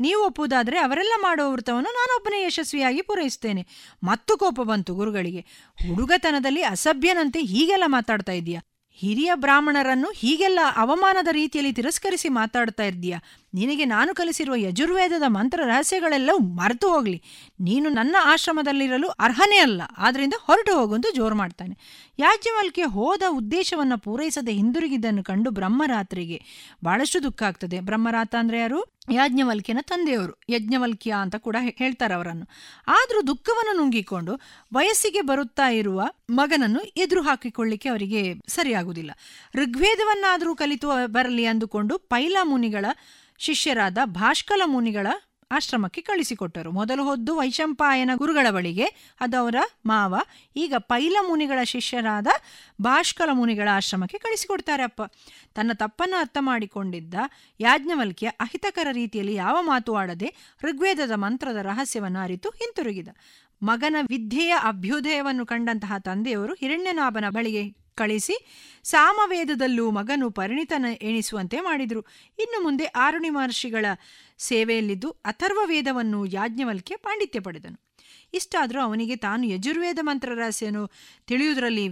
ನೀವು ಒಪ್ಪುವುದಾದರೆ ಅವರೆಲ್ಲ ಮಾಡುವ ವೃತ್ತವನ್ನು ನಾನೊಬ್ಬನೇ ಯಶಸ್ವಿಯಾಗಿ ಪೂರೈಸ್ತೇನೆ ಮತ್ತು ಕೋಪ ಬಂತು ಗುರುಗಳಿಗೆ. ಹುಡುಗತನದಲ್ಲಿ ಅಸಭ್ಯನಂತೆ ಹೀಗೆಲ್ಲ ಮಾತಾಡ್ತಾ ಇದೀಯಾ? ಹಿರಿಯ ಬ್ರಾಹ್ಮಣರನ್ನು ಹೀಗೆಲ್ಲ ಅವಮಾನದ ರೀತಿಯಲ್ಲಿ ತಿರಸ್ಕರಿಸಿ ಮಾತಾಡ್ತಾ ಇದ್ದೀಯಾ? ನಿನಗೆ ನಾನು ಕಲಿಸಿರುವ ಯಜುರ್ವೇದದ ಮಂತ್ರ ರಹಸ್ಯಗಳೆಲ್ಲವೂ ಮರೆತು ಹೋಗಲಿ. ನೀನು ನನ್ನ ಆಶ್ರಮದಲ್ಲಿರಲು ಅರ್ಹನೇ ಅಲ್ಲ. ಆದ್ದರಿಂದ ಹೊರಟು ಹೋಗುವಂತ ಜೋರು ಮಾಡ್ತಾನೆ. ಯಾಜ್ಞವಲ್ಕೆ ಹೋದ ಉದ್ದೇಶವನ್ನು ಪೂರೈಸದೆ ಹಿಂದಿರುಗಿದ್ದನ್ನು ಕಂಡು ಬ್ರಹ್ಮರಾತ್ರಿಗೆ ಬಹಳಷ್ಟು ದುಃಖ ಆಗ್ತದೆ. ಬ್ರಹ್ಮರಾತ ಅಂದರೆ ಯಾರು? ಯಾಜ್ಞವಲ್ಕ್ಯನ ತಂದೆಯವರು. ಯಜ್ಞವಲ್ಕ್ಯ ಅಂತ ಕೂಡ ಹೇಳ್ತಾರೆ ಅವರನ್ನು. ಆದರೂ ದುಃಖವನ್ನು ನುಂಗಿಕೊಂಡು ವಯಸ್ಸಿಗೆ ಬರುತ್ತಾ ಇರುವ ಮಗನನ್ನು ಎದುರು ಹಾಕಿಕೊಳ್ಳಿಕ್ಕೆ ಅವರಿಗೆ ಸರಿಯಾಗುವುದಿಲ್ಲ. ಋಗ್ವೇದವನ್ನಾದರೂ ಕಲಿತು ಬರಲಿ ಅಂದುಕೊಂಡು ಪೈಲ ಮುನಿಗಳ ಶಿಷ್ಯರಾದ ಭಾಷ್ಕಲ ಮುನಿಗಳ ಆಶ್ರಮಕ್ಕೆ ಕಳಿಸಿಕೊಟ್ಟರು. ಮೊದಲು ಹೊದ್ದು ವೈಶಂಪಾಯನ ಗುರುಗಳ ಬಳಿಗೆ, ಅದು ಅವರ ಮಾವ. ಈಗ ಪೈಲ ಮುನಿಗಳ ಶಿಷ್ಯರಾದ ಭಾಷ್ಕಲ ಮುನಿಗಳ ಆಶ್ರಮಕ್ಕೆ ಕಳಿಸಿಕೊಡ್ತಾರೆ ಅಪ್ಪ. ತನ್ನ ತಪ್ಪನ್ನು ಅರ್ಥ ಮಾಡಿಕೊಂಡಿದ್ದ ಯಾಜ್ಞವಲ್ಕ್ಯ ಅಹಿತಕರ ರೀತಿಯಲ್ಲಿ ಯಾವ ಮಾತು ಆಡದೆ ಋಗ್ವೇದದ ಮಂತ್ರದ ರಹಸ್ಯವನ್ನು ಅರಿತು ಹಿಂತಿರುಗಿದ. ಮಗನ ವಿದ್ಯೆಯ ಅಭ್ಯುದಯವನ್ನು ಕಂಡಂತಹ ತಂದೆಯವರು ಹಿರಣ್ಯನಾಭನ ಬಳಿಗೆ ಕಳಿಸಿ ಸಾಮವೇದದಲ್ಲೂ ಮಗನು ಪರಿಣಿತನ ಎಣಿಸುವಂತೆ ಮಾಡಿದರು. ಇನ್ನು ಮುಂದೆ ಆರುಣಿ ಮಹರ್ಷಿಗಳ ಸೇವೆಯಲ್ಲಿದ್ದು ಅಥರ್ವ ವೇದವನ್ನು ಯಾಜ್ಞವಲ್ಕೆ ಪಾಂಡಿತ್ಯ ಪಡೆದನು. ಇಷ್ಟಾದರೂ ಅವನಿಗೆ ತಾನು ಯಜುರ್ವೇದ ಮಂತ್ರ ರಹಸ್ಯನು ತಿಳಿಯುವುದರಲ್ಲಿ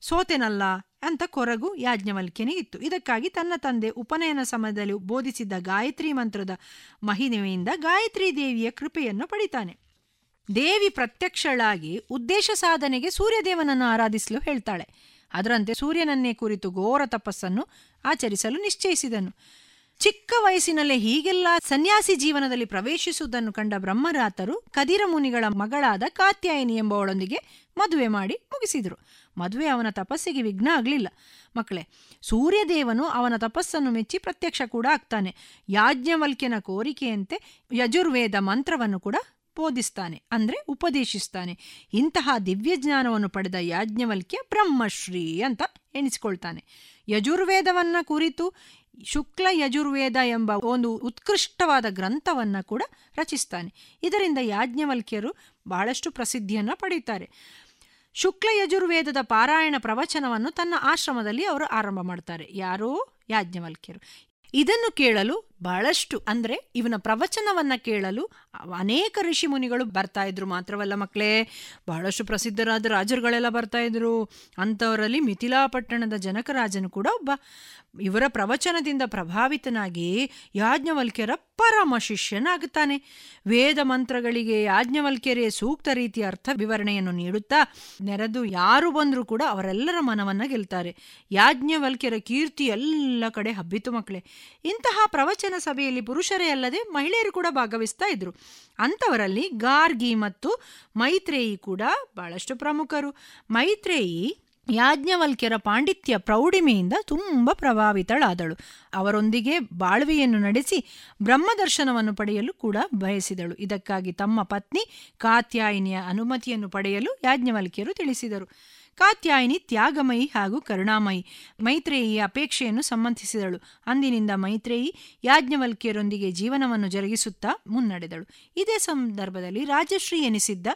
ಸೋತೆನಲ್ಲ ಅಂತ ಕೊರಗು ಯಾಜ್ಞವಲ್ಕ್ಯನಿಗಿತ್ತು ಇದಕ್ಕಾಗಿ ತನ್ನ ತಂದೆ ಉಪನಯನ ಸಮಯದಲ್ಲಿ ಬೋಧಿಸಿದ್ದ ಗಾಯತ್ರಿ ಮಂತ್ರದ ಮಹಿಮೆಯಿಂದ ಗಾಯತ್ರಿ ದೇವಿಯ ಕೃಪೆಯನ್ನು ಪಡಿತಾನೆ. ದೇವಿ ಪ್ರತ್ಯಕ್ಷಳಾಗಿ ಉದ್ದೇಶ ಸಾಧನೆಗೆ ಸೂರ್ಯದೇವನನ್ನು ಆರಾಧಿಸಲು ಹೇಳ್ತಾಳೆ. ಅದರಂತೆ ಸೂರ್ಯನನ್ನೇ ಕುರಿತು ಘೋರ ತಪಸ್ಸನ್ನು ಆಚರಿಸಲು ನಿಶ್ಚಯಿಸಿದನು. ಚಿಕ್ಕ ವಯಸ್ಸಿನಲ್ಲೇ ಹೀಗೆಲ್ಲ ಸನ್ಯಾಸಿ ಜೀವನದಲ್ಲಿ ಪ್ರವೇಶಿಸುವುದನ್ನು ಕಂಡ ಬ್ರಹ್ಮರಾತರು ಕದಿರ ಮುನಿಗಳ ಮಗಳಾದ ಕಾತ್ಯಾಯಿನಿ ಎಂಬವಳೊಂದಿಗೆ ಮದುವೆ ಮಾಡಿ ಮುಗಿಸಿದರು. ಮದುವೆ ಅವನ ತಪಸ್ಸಿಗೆ ವಿಘ್ನ ಆಗಲಿಲ್ಲ. ಮಕ್ಕಳೇ, ಸೂರ್ಯದೇವನು ಅವನ ತಪಸ್ಸನ್ನು ಮೆಚ್ಚಿ ಪ್ರತ್ಯಕ್ಷ ಕೂಡ ಆಗ್ತಾನೆ. ಯಾಜ್ಞವಲ್ಕ್ಯನ ಕೋರಿಕೆಯಂತೆ ಯಜುರ್ವೇದ ಮಂತ್ರವನ್ನು ಕೂಡ ಬೋಧಿಸ್ತಾನೆ ಅಂದರೆ ಉಪದೇಶಿಸ್ತಾನೆ. ಇಂತಹ ದಿವ್ಯ ಜ್ಞಾನವನ್ನು ಪಡೆದ ಯಾಜ್ಞವಲ್ಕ್ಯ ಬ್ರಹ್ಮಶ್ರೀ ಅಂತ ಎಣಿಸಿಕೊಳ್ತಾನೆ. ಯಜುರ್ವೇದವನ್ನು ಕುರಿತು ಶುಕ್ಲ ಯಜುರ್ವೇದ ಎಂಬ ಒಂದು ಉತ್ಕೃಷ್ಟವಾದ ಗ್ರಂಥವನ್ನ ಕೂಡ ರಚಿಸ್ತಾನೆ. ಇದರಿಂದ ಯಾಜ್ಞವಲ್ಕ್ಯರು ಬಹಳಷ್ಟು ಪ್ರಸಿದ್ಧಿಯನ್ನು ಪಡೆಯುತ್ತಾರೆ ಶುಕ್ಲ ಯಜುರ್ವೇದದ ಪಾರಾಯಣ ಪ್ರವಚನವನ್ನು ತನ್ನ ಆಶ್ರಮದಲ್ಲಿ ಅವರು ಆರಂಭ ಮಾಡ್ತಾರೆ. ಯಾರೋ ಯಾಜ್ಞವಲ್ಕ್ಯರು. ಇದನ್ನು ಕೇಳಲು ಬಹಳಷ್ಟು ಅಂದರೆ ಇವನ ಪ್ರವಚನವನ್ನ ಕೇಳಲು ಅನೇಕ ಋಷಿ ಮುನಿಗಳು ಬರ್ತಾ ಇದ್ರು ಮಾತ್ರವಲ್ಲ ಮಕ್ಕಳೇ ಬಹಳಷ್ಟು ಪ್ರಸಿದ್ಧರಾದ ರಾಜರುಗಳೆಲ್ಲ ಬರ್ತಾ ಇದ್ರು. ಅಂಥವರಲ್ಲಿ ಮಿಥಿಲಾ ಪಟ್ಟಣದ ಜನಕರಾಜನು ಕೂಡ ಒಬ್ಬ ಇವರ ಪ್ರವಚನದಿಂದ ಪ್ರಭಾವಿತನಾಗಿ ಯಾಜ್ಞವಲ್ಕ್ಯರ ಪರಮ ಶಿಷ್ಯನಾಗುತ್ತಾನೆ. ವೇದ ಮಂತ್ರಗಳಿಗೆ ಯಾಜ್ಞವಲ್ಕ್ಯರೇ ಸೂಕ್ತ ರೀತಿಯ ಅರ್ಥ ವಿವರಣೆಯನ್ನು ನೀಡುತ್ತಾ ನೆರೆದು ಯಾರು ಬಂದರೂ ಕೂಡ ಅವರೆಲ್ಲರ ಮನವನ್ನ ಗೆಲ್ತಾರೆ. ಯಾಜ್ಞವಲ್ಕ್ಯರ ಕೀರ್ತಿ ಎಲ್ಲ ಕಡೆ ಹಬ್ಬಿತು ಮಕ್ಕಳೇ ಇಂತಹ ಪ್ರವಚನ ಸಭೆಯಲ್ಲಿ ಪುರುಷರೇ ಅಲ್ಲದೆ ಮಹಿಳೆಯರು ಕೂಡ ಭಾಗವಹಿಸ್ತಾ ಇದ್ರು. ಅಂಥವರಲ್ಲಿ ಗಾರ್ಗಿ ಮತ್ತು ಮೈತ್ರೇಯಿ ಕೂಡ ಬಹಳಷ್ಟು ಪ್ರಮುಖರು. ಮೈತ್ರೇಯಿ ಯಾಜ್ಞವಲ್ಕ್ಯರ ಪಾಂಡಿತ್ಯ ಪ್ರೌಢಿಮೆಯಿಂದ ತುಂಬ ಪ್ರಭಾವಿತಳಾದಳು. ಅವರೊಂದಿಗೆ ಬಾಳ್ವೆಯನ್ನು ನಡೆಸಿ ಬ್ರಹ್ಮದರ್ಶನವನ್ನು ಪಡೆಯಲು ಕೂಡ ಬಯಸಿದಳು. ಇದಕ್ಕಾಗಿ ತಮ್ಮ ಪತ್ನಿ ಕಾತ್ಯಾಯಿನಿಯ ಅನುಮತಿಯನ್ನು ಪಡೆಯಲು ಯಾಜ್ಞವಲ್ಕ್ಯರು ತಿಳಿಸಿದರು. ಕಾತ್ಯಾಯಿನಿ ತ್ಯಾಗಮಯಿ ಹಾಗೂ ಕರುಣಾಮಯಿ ಮೈತ್ರೇಯಿಯ ಅಪೇಕ್ಷೆಯನ್ನು ಸಮ್ಮತಿಸಿದಳು ಅಂದಿನಿಂದ ಮೈತ್ರೇಯಿ ಯಾಜ್ಞವಲ್ಕಿಯರೊಂದಿಗೆ ಜೀವನವನ್ನು ಜರುಗಿಸುತ್ತಾ ಮುನ್ನಡೆದಳು. ಇದೇ ಸಂದರ್ಭದಲ್ಲಿ ರಾಜಶ್ರೀ ಎನಿಸಿದ್ದ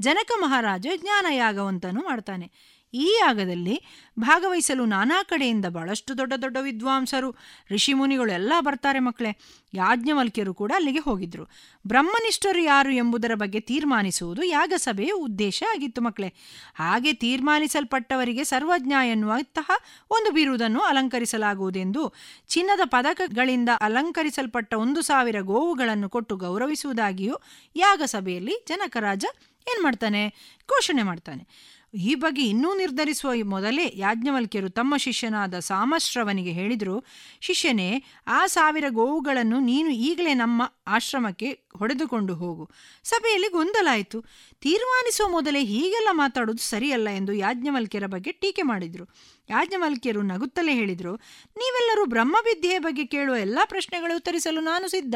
ಜನಕ ಮಹಾರಾಜ ಜ್ಞಾನಯಾಗವಂತನು ಮಾಡ್ತಾನೆ. ಈ ಯಾಗದಲ್ಲಿ ಭಾಗವಹಿಸಲು ನಾನಾ ಕಡೆಯಿಂದ ಬಹಳಷ್ಟು ದೊಡ್ಡ ದೊಡ್ಡ ವಿದ್ವಾಂಸರು ಋಷಿಮುನಿಗಳು ಎಲ್ಲ ಬರ್ತಾರೆ ಮಕ್ಕಳೇ. ಯಾಜ್ಞವಲ್ಕ್ಯರು ಕೂಡ ಅಲ್ಲಿಗೆ ಹೋಗಿದ್ರು. ಬ್ರಹ್ಮನಿಷ್ಠರು ಯಾರು ಎಂಬುದರ ಬಗ್ಗೆ ತೀರ್ಮಾನಿಸುವುದು ಯಾಗಸಭೆಯ ಉದ್ದೇಶ ಆಗಿತ್ತು ಮಕ್ಕಳೇ. ಹಾಗೆ ತೀರ್ಮಾನಿಸಲ್ಪಟ್ಟವರಿಗೆ ಸರ್ವಜ್ಞ ಎನ್ನುವಂತಹ ಒಂದು ಬಿರುದನ್ನು ಅಲಂಕರಿಸಲಾಗುವುದೆಂದು ಚಿನ್ನದ ಪದಕಗಳಿಂದ ಅಲಂಕರಿಸಲ್ಪಟ್ಟ ಒಂದು ಸಾವಿರ ಗೋವುಗಳನ್ನು ಕೊಟ್ಟು ಗೌರವಿಸುವುದಾಗಿಯೂ ಯಾಗಸಭೆಯಲ್ಲಿ ಜನಕರಾಜ ಏನ್ಮಾಡ್ತಾನೆ? ಘೋಷಣೆ ಮಾಡ್ತಾನೆ. ಈ ಬಗ್ಗೆ ಇನ್ನೂ ನಿರ್ಧರಿಸುವ ಮೊದಲೇ ಯಾಜ್ಞವಲ್ಕ್ಯರು ತಮ್ಮ ಶಿಷ್ಯನಾದ ಸಾಮಶ್ರವನಿಗೆ ಹೇಳಿದರು, ಶಿಷ್ಯನೇ, ಆ ಸಾವಿರ ಗೋವುಗಳನ್ನು ನೀನು ಈಗಲೇ ನಮ್ಮ ಆಶ್ರಮಕ್ಕೆ ಹೊಡೆದುಕೊಂಡು ಹೋಗು. ಸಭೆಯಲ್ಲಿ ಗೊಂದಲಾಯಿತು. ತೀರ್ಮಾನಿಸುವ ಮೊದಲೇ ಹೀಗೆಲ್ಲ ಮಾತಾಡೋದು ಸರಿಯಲ್ಲ ಎಂದು ಯಾಜ್ಞವಲ್ಕ್ಯರ ಬಗ್ಗೆ ಟೀಕೆ ಮಾಡಿದರು. ಯಾಜ್ಞವಲ್ಕ್ಯರು ನಗುತ್ತಲೇ ಹೇಳಿದರು, ನೀವೆಲ್ಲರೂ ಬ್ರಹ್ಮವಿದ್ಯೆಯ ಬಗ್ಗೆ ಕೇಳುವ ಎಲ್ಲ ಪ್ರಶ್ನೆಗಳು ಉತ್ತರಿಸಲು ನಾನು ಸಿದ್ಧ.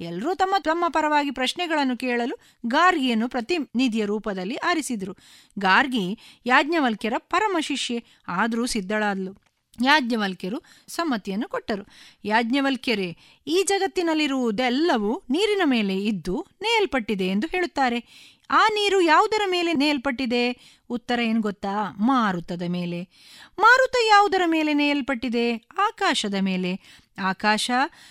ಎಲ್ಲರೂ ತಮ್ಮ ತಮ್ಮ ಪರವಾಗಿ ಪ್ರಶ್ನೆಗಳನ್ನು ಕೇಳಲು ಗಾರ್ಗಿಯನ್ನು ಪ್ರತಿನಿಧಿಯ ರೂಪದಲ್ಲಿ ಆರಿಸಿದರು. ಗಾರ್ಗಿ ಯಾಜ್ಞವಲ್ಕ್ಯರ ಪರಮ ಶಿಷ್ಯೆ, ಆದರೂ ಸಿದ್ಧಳಾದ್ಲು. ಯಾಜ್ಞವಲ್ಕ್ಯರು ಸಮ್ಮತಿಯನ್ನು ಕೊಟ್ಟರು. ಯಾಜ್ಞವಲ್ಕ್ಯರೇ, ಈ ಜಗತ್ತಿನಲ್ಲಿರುವುದೆಲ್ಲವೂ ನೀರಿನ ಮೇಲೆ ಇದ್ದು ನೇಯಲ್ಪಟ್ಟಿದೆ ಎಂದು ಹೇಳುತ್ತಾರೆ. ಆ ನೀರು ಯಾವುದರ ಮೇಲೆ ನೇಯಲ್ಪಟ್ಟಿದೆ? ಉತ್ತರ ಏನು ಗೊತ್ತಾ? ಮಾರುತದ ಮೇಲೆ. ಮಾರುತ ಯಾವುದರ ಮೇಲೆ ನೇಯಲ್ಪಟ್ಟಿದೆ? ಆಕಾಶದ ಮೇಲೆ. ಆಕಾಶ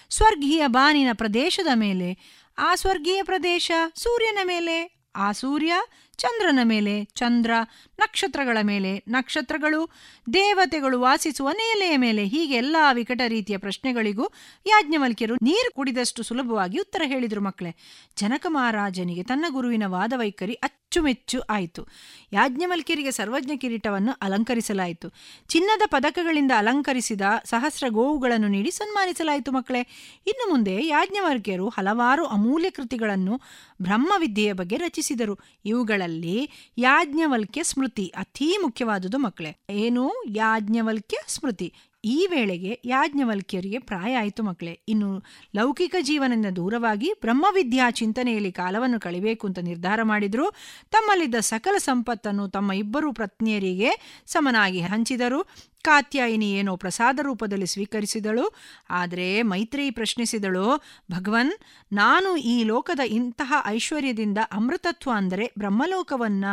ಸ್ವರ್ಗೀಯ ಬಾನಿನ ಪ್ರದೇಶದ ಮೇಲೆ. ಆ ಸ್ವರ್ಗೀಯ ಪ್ರದೇಶ ಸೂರ್ಯನ ಮೇಲೆ. ಆ ಸೂರ್ಯ ಚಂದ್ರನ ಮೇಲೆ. ಚಂದ್ರ ನಕ್ಷತ್ರಗಳ ಮೇಲೆ. ನಕ್ಷತ್ರಗಳು ದೇವತೆಗಳು ವಾಸಿಸುವ ನೆಲೆಯ ಮೇಲೆ ಹೀಗೆ ಎಲ್ಲ ವಿಕಟ ರೀತಿಯ ಪ್ರಶ್ನೆಗಳಿಗೂ ಯಾಜ್ಞವಲ್ಕ್ಯರು ನೀರು ಕುಡಿದಷ್ಟು ಸುಲಭವಾಗಿ ಉತ್ತರ ಹೇಳಿದರು ಮಕ್ಕಳೇ. ಜನಕ ಮಹಾರಾಜನಿಗೆ ತನ್ನ ಗುರುವಿನ ವಾದವೈಖರಿ ಅಚ್ಚುಮೆಚ್ಚು ಆಯಿತು. ಯಾಜ್ಞವಲ್ಕ್ಯರಿಗೆ ಸರ್ವಜ್ಞ ಕಿರೀಟವನ್ನು ಅಲಂಕರಿಸಲಾಯಿತು. ಚಿನ್ನದ ಪದಕಗಳಿಂದ ಅಲಂಕರಿಸಿದ ಸಹಸ್ರ ಗೋವುಗಳನ್ನು ನೀಡಿ ಸನ್ಮಾನಿಸಲಾಯಿತು ಮಕ್ಕಳೇ. ಇನ್ನು ಮುಂದೆ ಯಾಜ್ಞವಲ್ಕ್ಯರು ಹಲವಾರು ಅಮೂಲ್ಯ ಕೃತಿಗಳನ್ನು ಬ್ರಹ್ಮವಿದ್ಯೆಯ ಬಗ್ಗೆ ರಚಿಸಿದರು. ಇವುಗಳಲ್ಲಿ ಯಾಜ್ಞವಲ್ಕ್ಯ ಸ್ಮೃತಿ ಅತೀ ಮುಖ್ಯವಾದುದು ಮಕ್ಕಳೇ. ಏನು? ಯಾಜ್ಞವಲ್ಕ್ಯ ಸ್ಮೃತಿ. ಈ ವೇಳೆಗೆ ಯಾಜ್ಞವಲ್ಕ್ಯರಿಗೆ ಪ್ರಾಯ ಆಯಿತು ಮಕ್ಕಳೇ. ಇನ್ನು ಲೌಕಿಕ ಜೀವನದಿಂದ ದೂರವಾಗಿ ಬ್ರಹ್ಮವಿದ್ಯಾ ಚಿಂತನೆಯಲ್ಲಿ ಕಾಲವನ್ನು ಕಳಿಬೇಕು ಅಂತ ನಿರ್ಧಾರ ಮಾಡಿದ್ರು. ತಮ್ಮಲ್ಲಿದ್ದ ಸಕಲ ಸಂಪತ್ತನ್ನು ತಮ್ಮ ಇಬ್ಬರು ಪತ್ನಿಯರಿಗೆ ಸಮನಾಗಿ ಹಂಚಿದರು. ಕಾತ್ಯಾಯಿನಿ ಏನೋ ಪ್ರಸಾದ ರೂಪದಲ್ಲಿ ಸ್ವೀಕರಿಸಿದಳು. ಆದರೆ ಮೈತ್ರಿ ಪ್ರಶ್ನಿಸಿದಳು, ಭಗವನ್, ನಾನು ಈ ಲೋಕದ ಇಂತಹ ಐಶ್ವರ್ಯದಿಂದ ಅಮೃತತ್ವ ಅಂದರೆ ಬ್ರಹ್ಮಲೋಕವನ್ನ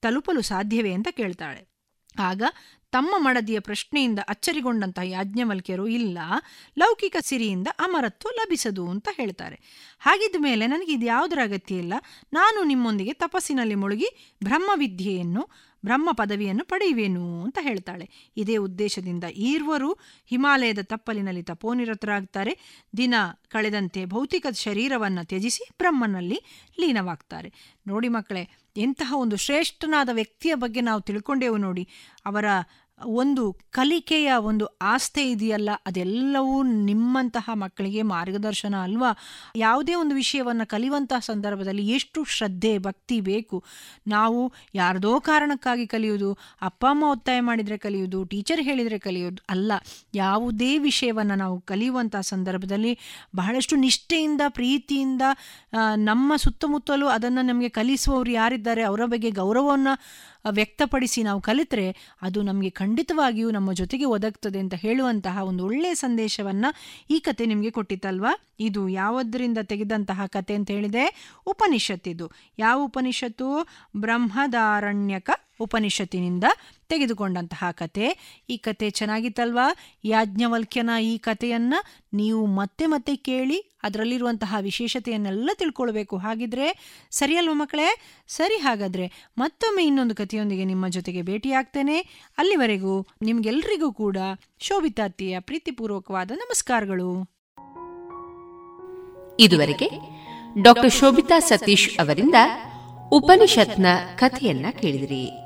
ತಲುಪಲು ಸಾಧ್ಯವೇ? ಅಂತ ಕೇಳ್ತಾಳೆ. ಆಗ ತಮ್ಮ ಮಡದಿಯ ಪ್ರಶ್ನೆಯಿಂದ ಅಚ್ಚರಿಗೊಂಡಂತಹ ಯಾಜ್ಞವಲ್ಕ್ಯರು ಇಲ್ಲ, ಲೌಕಿಕ ಸಿರಿಯಿಂದ ಅಮರತ್ವ ಲಭಿಸದು ಅಂತ ಹೇಳ್ತಾರೆ. ಹಾಗಿದ್ದ ಮೇಲೆ ನನಗೆ ಇದು ಯಾವುದರ ಅಗತ್ಯ ಇಲ್ಲ? ನಾನು ನಿಮ್ಮೊಂದಿಗೆ ತಪಸ್ಸಿನಲ್ಲಿ ಮುಳುಗಿ ಬ್ರಹ್ಮವಿದ್ಯೆಯನ್ನು ಬ್ರಹ್ಮ ಪದವಿಯನ್ನು ಪಡೆಯುವೇನು ಅಂತ ಹೇಳ್ತಾಳೆ. ಇದೇ ಉದ್ದೇಶದಿಂದ ಈರ್ವರು ಹಿಮಾಲಯದ ತಪ್ಪಲಿನಲ್ಲಿ ತಪೋನಿರತರಾಗ್ತಾರೆ. ದಿನ ಕಳೆದಂತೆ ಭೌತಿಕ ಶರೀರವನ್ನು ತ್ಯಜಿಸಿ ಬ್ರಹ್ಮನಲ್ಲಿ ಲೀನವಾಗ್ತಾರೆ. ನೋಡಿ ಮಕ್ಕಳೇ, ಎಂತಹ ಒಂದು ಶ್ರೇಷ್ಠನಾದ ವ್ಯಕ್ತಿಯ ಬಗ್ಗೆ ನಾವು ತಿಳ್ಕೊಂಡೆವು ನೋಡಿ. ಅವರ ಒಂದು ಕಲಿಕೆಯ ಒಂದು ಆಸ್ತೆ ಇದೆಯಲ್ಲ, ಅದೆಲ್ಲವೂ ನಿಮ್ಮಂತಹ ಮಕ್ಕಳಿಗೆ ಮಾರ್ಗದರ್ಶನ ಅಲ್ವಾ? ಯಾವುದೇ ಒಂದು ವಿಷಯವನ್ನು ಕಲಿಯುವಂತಹ ಸಂದರ್ಭದಲ್ಲಿ ಎಷ್ಟು ಶ್ರದ್ಧೆ, ಭಕ್ತಿ ಬೇಕು? ನಾವು ಯಾರದೋ ಕಾರಣಕ್ಕಾಗಿ ಕಲಿಯೋದು ಅಪ್ಪ, ಅಮ್ಮ ಒತ್ತಾಯ ಮಾಡಿದರೆ ಕಲಿಯೋದು ಟೀಚರ್ ಹೇಳಿದರೆ ಕಲಿಯೋದು ಅಲ್ಲ. ಯಾವುದೇ ವಿಷಯವನ್ನು ನಾವು ಕಲಿಯುವಂತಹ ಸಂದರ್ಭದಲ್ಲಿ ಬಹಳಷ್ಟು ನಿಷ್ಠೆಯಿಂದ, ಪ್ರೀತಿಯಿಂದ ನಮ್ಮ ಸುತ್ತಮುತ್ತಲೂ ಅದನ್ನು ನಮಗೆ ಕಲಿಸುವವರು ಯಾರಿದ್ದಾರೆ, ಅವರ ಬಗ್ಗೆ ಗೌರವವನ್ನು ವ್ಯಕ್ತಪಡಿಸಿ ನಾವು ಕಲಿತರೆ ಅದು ನಮಗೆ ಖಂಡಿತವಾಗಿಯೂ ನಮ್ಮ ಜೊತೆಗೆ ಒದಗ್ತದೆ ಅಂತ ಹೇಳುವಂತಹ ಒಂದು ಒಳ್ಳೆಯ ಸಂದೇಶವನ್ನು ಈ ಕತೆ ನಿಮಗೆ ಕೊಟ್ಟಿತ್ತಲ್ವಾ? ಇದು ಯಾವುದರಿಂದ ತೆಗೆದಂತಹ ಕತೆ ಅಂತ ಹೇಳಿದೆ ಉಪನಿಷತ್ತಿದು. ಯಾವ ಉಪನಿಷತ್ತು? ಬ್ರಹ್ಮದಾರಣ್ಯಕ ಉಪನಿಷತ್ತಿನಿಂದ. ತೆಗೆದುಕೊಂಡಂತಹ ಕತೆ. ಈ ಕತೆ ಚೆನ್ನಾಗಿತ್ತಲ್ವಾ? ಯಾಜ್ಞವಲ್ಕ್ಯನ ಈ ಕಥೆಯನ್ನ ನೀವು ಮತ್ತೆ ಮತ್ತೆ ಕೇಳಿ ಅದರಲ್ಲಿರುವಂತಹ ವಿಶೇಷತೆಯನ್ನೆಲ್ಲ ತಿಳ್ಕೊಳ್ಬೇಕು. ಹಾಗಿದ್ರೆ ಸರಿಯಲ್ವ ಮಕ್ಕಳೇ? ಸರಿ ಹಾಗಾದ್ರೆ ಮತ್ತೊಮ್ಮೆ ಇನ್ನೊಂದು ಕಥೆಯೊಂದಿಗೆ ನಿಮ್ಮ ಜೊತೆಗೆ ಭೇಟಿಯಾಗ್ತೇನೆ. ಅಲ್ಲಿವರೆಗೂ ನಿಮ್ಗೆಲ್ರಿಗೂ ಕೂಡ ಶೋಭಿತಾತಿಯ ಪ್ರೀತಿಪೂರ್ವಕವಾದ ನಮಸ್ಕಾರಗಳು. ಇದುವರೆಗೆ ಡಾಕ್ಟರ್ ಶೋಭಿತಾ ಸತೀಶ್ ಅವರಿಂದ ಉಪನಿಷತ್ನ ಕಥೆಯನ್ನ ಕೇಳಿದಿರಿ.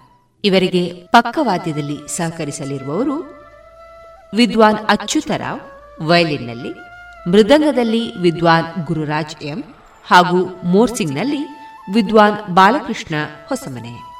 ಇವರಿಗೆ ಪಕ್ಕವಾದ್ಯದಲ್ಲಿ ಸಹಕರಿಸಲಿರುವವರು ವಿದ್ವಾನ್ ಅಚ್ಯುತರಾವ್, ವಯಲಿನ್ನಲ್ಲಿ, ಮೃದಂಗದಲ್ಲಿ ವಿದ್ವಾನ್ ಗುರುರಾಜ್ ಎಂ ಹಾಗೂ ಮೋರ್ಸಿಂಗ್ನಲ್ಲಿ ವಿದ್ವಾನ್ ಬಾಲಕೃಷ್ಣ ಹೊಸಮನೆ.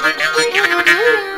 Ooh.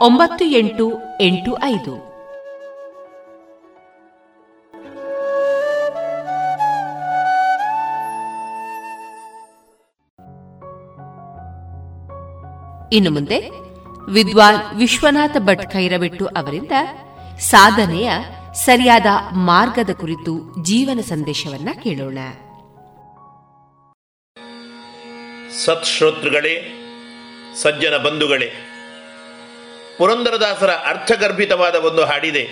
ಒಂಬತ್ತು ಎಂಟು ಎಂಟು ಐದು. ಇನ್ನು ಮುಂದೆ ವಿದ್ವಾನ್ ವಿಶ್ವನಾಥ ಭಟ್ ಖೈರಬೆಟ್ಟು ಅವರಿಂದ ಸಾಧನೆಯ ಸರಿಯಾದ ಮಾರ್ಗದ ಕುರಿತು ಜೀವನ ಸಂದೇಶವನ್ನ ಕೇಳೋಣ. ಸತ್ಶ್ರೋತೃಗಳೇ, ಸಜ್ಜನ ಬಂಧುಗಳೇ ಪುರಂದರದಾಸರ ಅರ್ಥಗರ್ಭಿತವಾದ ಒಂದು ಹಾಡಿದೆ.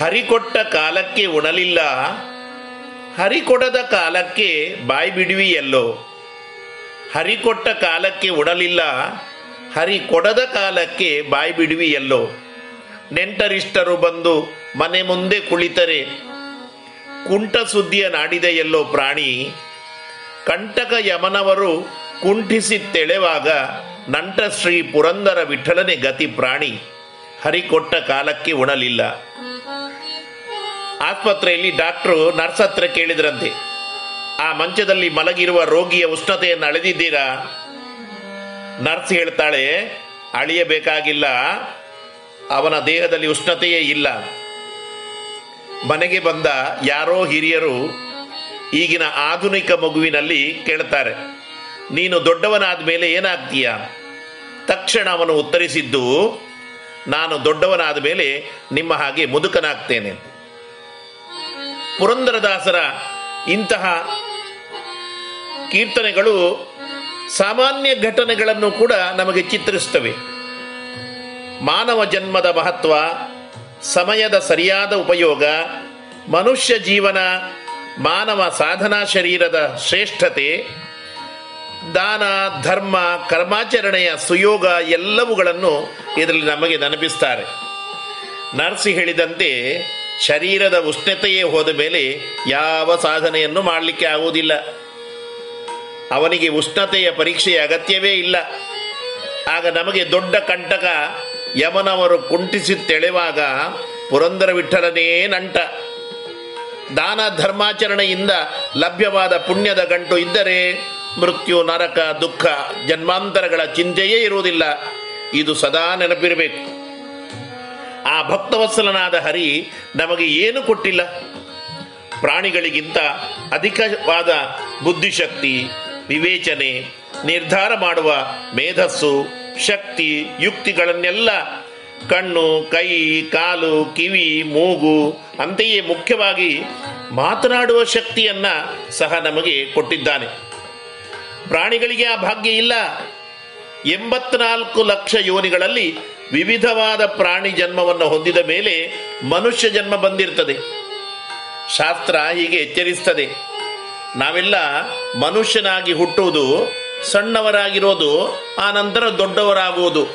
ಹರಿಕೊಟ್ಟ ಕಾಲಕ್ಕೆ ಉಣಲಿಲ್ಲ, ಹರಿಕೊಡದ ಕಾಲಕ್ಕೆ ಬಾಯಿ ಬಿಡುವಿಯಲ್ಲೋ? ಹರಿಕೊಟ್ಟ ಕಾಲಕ್ಕೆ ಉಣಲಿಲ್ಲ ಹರಿ ಕೊಡದ ಕಾಲಕ್ಕೆ ಬಾಯಿ ಬಿಡುವಿಯಲ್ಲೋ? ನೆಂಟರಿಷ್ಟರು ಬಂದು ಮನೆ ಮುಂದೆ ಕುಳಿತರೆ ಕುಂಟ ಸುದ್ದಿಯ ನಾಡಿದೆಯಲ್ಲೋ ಪ್ರಾಣಿ? ಕಂಟಕ ಯಮನವರು ಕುಂಠಿಸಿ ತೆಳೆವಾಗ ನಂಟ ಶ್ರೀ ಪುರಂದರ ವಿಠಲನೆ ಗತಿ ಪ್ರಾಣಿ ಹರಿಕೊಟ್ಟ ಕಾಲಕ್ಕೆ ಉಣಲಿಲ್ಲ. ಆಸ್ಪತ್ರೆಯಲ್ಲಿ ಡಾಕ್ಟ್ರು ನರ್ಸ್ ಹತ್ರ ಕೇಳಿದ್ರಂತೆ. ಆ ಮಂಚದಲ್ಲಿ ಮಲಗಿರುವ ರೋಗಿಯ ಉಷ್ಣತೆಯನ್ನು ಅಳೆದಿದ್ದೀರಾ? ನರ್ಸ್ ಹೇಳ್ತಾಳೆ, ಅಳಿಯಬೇಕಾಗಿಲ್ಲ. ಅವನ ದೇಹದಲ್ಲಿ ಉಷ್ಣತೆಯೇ ಇಲ್ಲ. ಮನೆಗೆ ಬಂದ ಯಾರೋ ಹಿರಿಯರು ಈಗಿನ ಆಧುನಿಕ ಮಗುವಿನಲ್ಲಿ ಕೇಳ್ತಾರೆ. ನೀನು ದೊಡ್ಡವನಾದ ಮೇಲೆ ಏನಾಗ್ತೀಯ? ತಕ್ಷಣ ಅವನು ಉತ್ತರಿಸಿದ್ದು, ನಾನು ದೊಡ್ಡವನಾದ ಮೇಲೆ ನಿಮ್ಮ ಹಾಗೆ ಮುದುಕನಾಗ್ತೇನೆ. ಪುರಂದರದಾಸರ ಇಂತಹ ಕೀರ್ತನೆಗಳು ಸಾಮಾನ್ಯ ಘಟನೆಗಳನ್ನು ಕೂಡ ನಮಗೆ ಚಿತ್ರಿಸುತ್ತವೆ. ಮಾನವ ಜನ್ಮದ ಮಹತ್ವ, ಸಮಯದ ಸರಿಯಾದ ಉಪಯೋಗ, ಮನುಷ್ಯ ಜೀವನ, ಮಾನವ ಸಾಧನಾ ಶರೀರದ ಶ್ರೇಷ್ಠತೆ ದಾನ, ಧರ್ಮ, ಕರ್ಮಾಚರಣೆಯ ಸುಯೋಗ ಎಲ್ಲವುಗಳನ್ನು ಇದರಲ್ಲಿ ನಮಗೆ ನೆನಪಿಸ್ತಾರೆ. ನರ್ಸಿ ಹೇಳಿದಂತೆ ಶರೀರದ ಉಷ್ಣತೆಯೇ ಹೋದ ಮೇಲೆ ಯಾವ ಸಾಧನೆಯನ್ನು ಮಾಡಲಿಕ್ಕೆ ಆಗುವುದಿಲ್ಲ. ಅವನಿಗೆ ಉಷ್ಣತೆಯ ಪರೀಕ್ಷೆಯ ಅಗತ್ಯವೇ ಇಲ್ಲ. ಆಗ ನಮಗೆ ದೊಡ್ಡ ಕಂಟಕ ಯಮನವರು ಕುಂಟಿಸಿ ತೆಳೆವಾಗ ಪುರಂದರ ವಿಠಲನೇ ನಂಟ. ದಾನ, ಧರ್ಮಾಚರಣೆಯಿಂದ ಲಭ್ಯವಾದ ಪುಣ್ಯದ ಗಂಟು ಇದ್ದರೆ ಮೃತ್ಯು, ನರಕ, ದುಃಖ, ಜನ್ಮಾಂತರಗಳ ಚಿಂತೆಯೇ ಇರುವುದಿಲ್ಲ. ಇದು ಸದಾ ನೆನಪಿರಬೇಕು. ಆ ಭಕ್ತವತ್ಸಲನಾದ ಹರಿ ನಮಗೆ ಏನು ಕೊಟ್ಟಿಲ್ಲ? ಪ್ರಾಣಿಗಳಿಗಿಂತ ಅಧಿಕವಾದ ಬುದ್ಧಿಶಕ್ತಿ, ವಿವೇಚನೆ, ನಿರ್ಧಾರ ಮಾಡುವ ಮೇಧಸ್ಸು, ಶಕ್ತಿ, ಯುಕ್ತಿಗಳನ್ನೆಲ್ಲ ಕಣ್ಣು, ಕೈ, ಕಾಲು, ಕಿವಿ, ಮೂಗು ಅಂತೆಯೇ ಮುಖ್ಯವಾಗಿ ಮಾತನಾಡುವ ಶಕ್ತಿಯನ್ನ ಸಹ ನಮಗೆ ಕೊಟ್ಟಿದ್ದಾನೆ. ಪ್ರಾಣಿಗಳಿಗೆ ಆ ಭಾಗ್ಯ ಇಲ್ಲ. ಎಂಬತ್ನಾಲ್ಕು ಲಕ್ಷ ಯೋನಿಗಳಲ್ಲಿ ವಿವಿಧವಾದ ಪ್ರಾಣಿ ಜನ್ಮವನ್ನು ಹೊಂದಿದ ಮೇಲೆ ಮನುಷ್ಯ ಜನ್ಮ ಬಂದಿರ್ತದೆ. ಶಾಸ್ತ್ರ ಹೀಗೆ ಎಚ್ಚರಿಸ್ತದೆ. ನಾವೆಲ್ಲ ಮನುಷ್ಯನಾಗಿ ಹುಟ್ಟುವುದು, ಸಣ್ಣವರಾಗಿರೋದು ಆ ನಂತರ ದೊಡ್ಡವರಾಗುವುದು.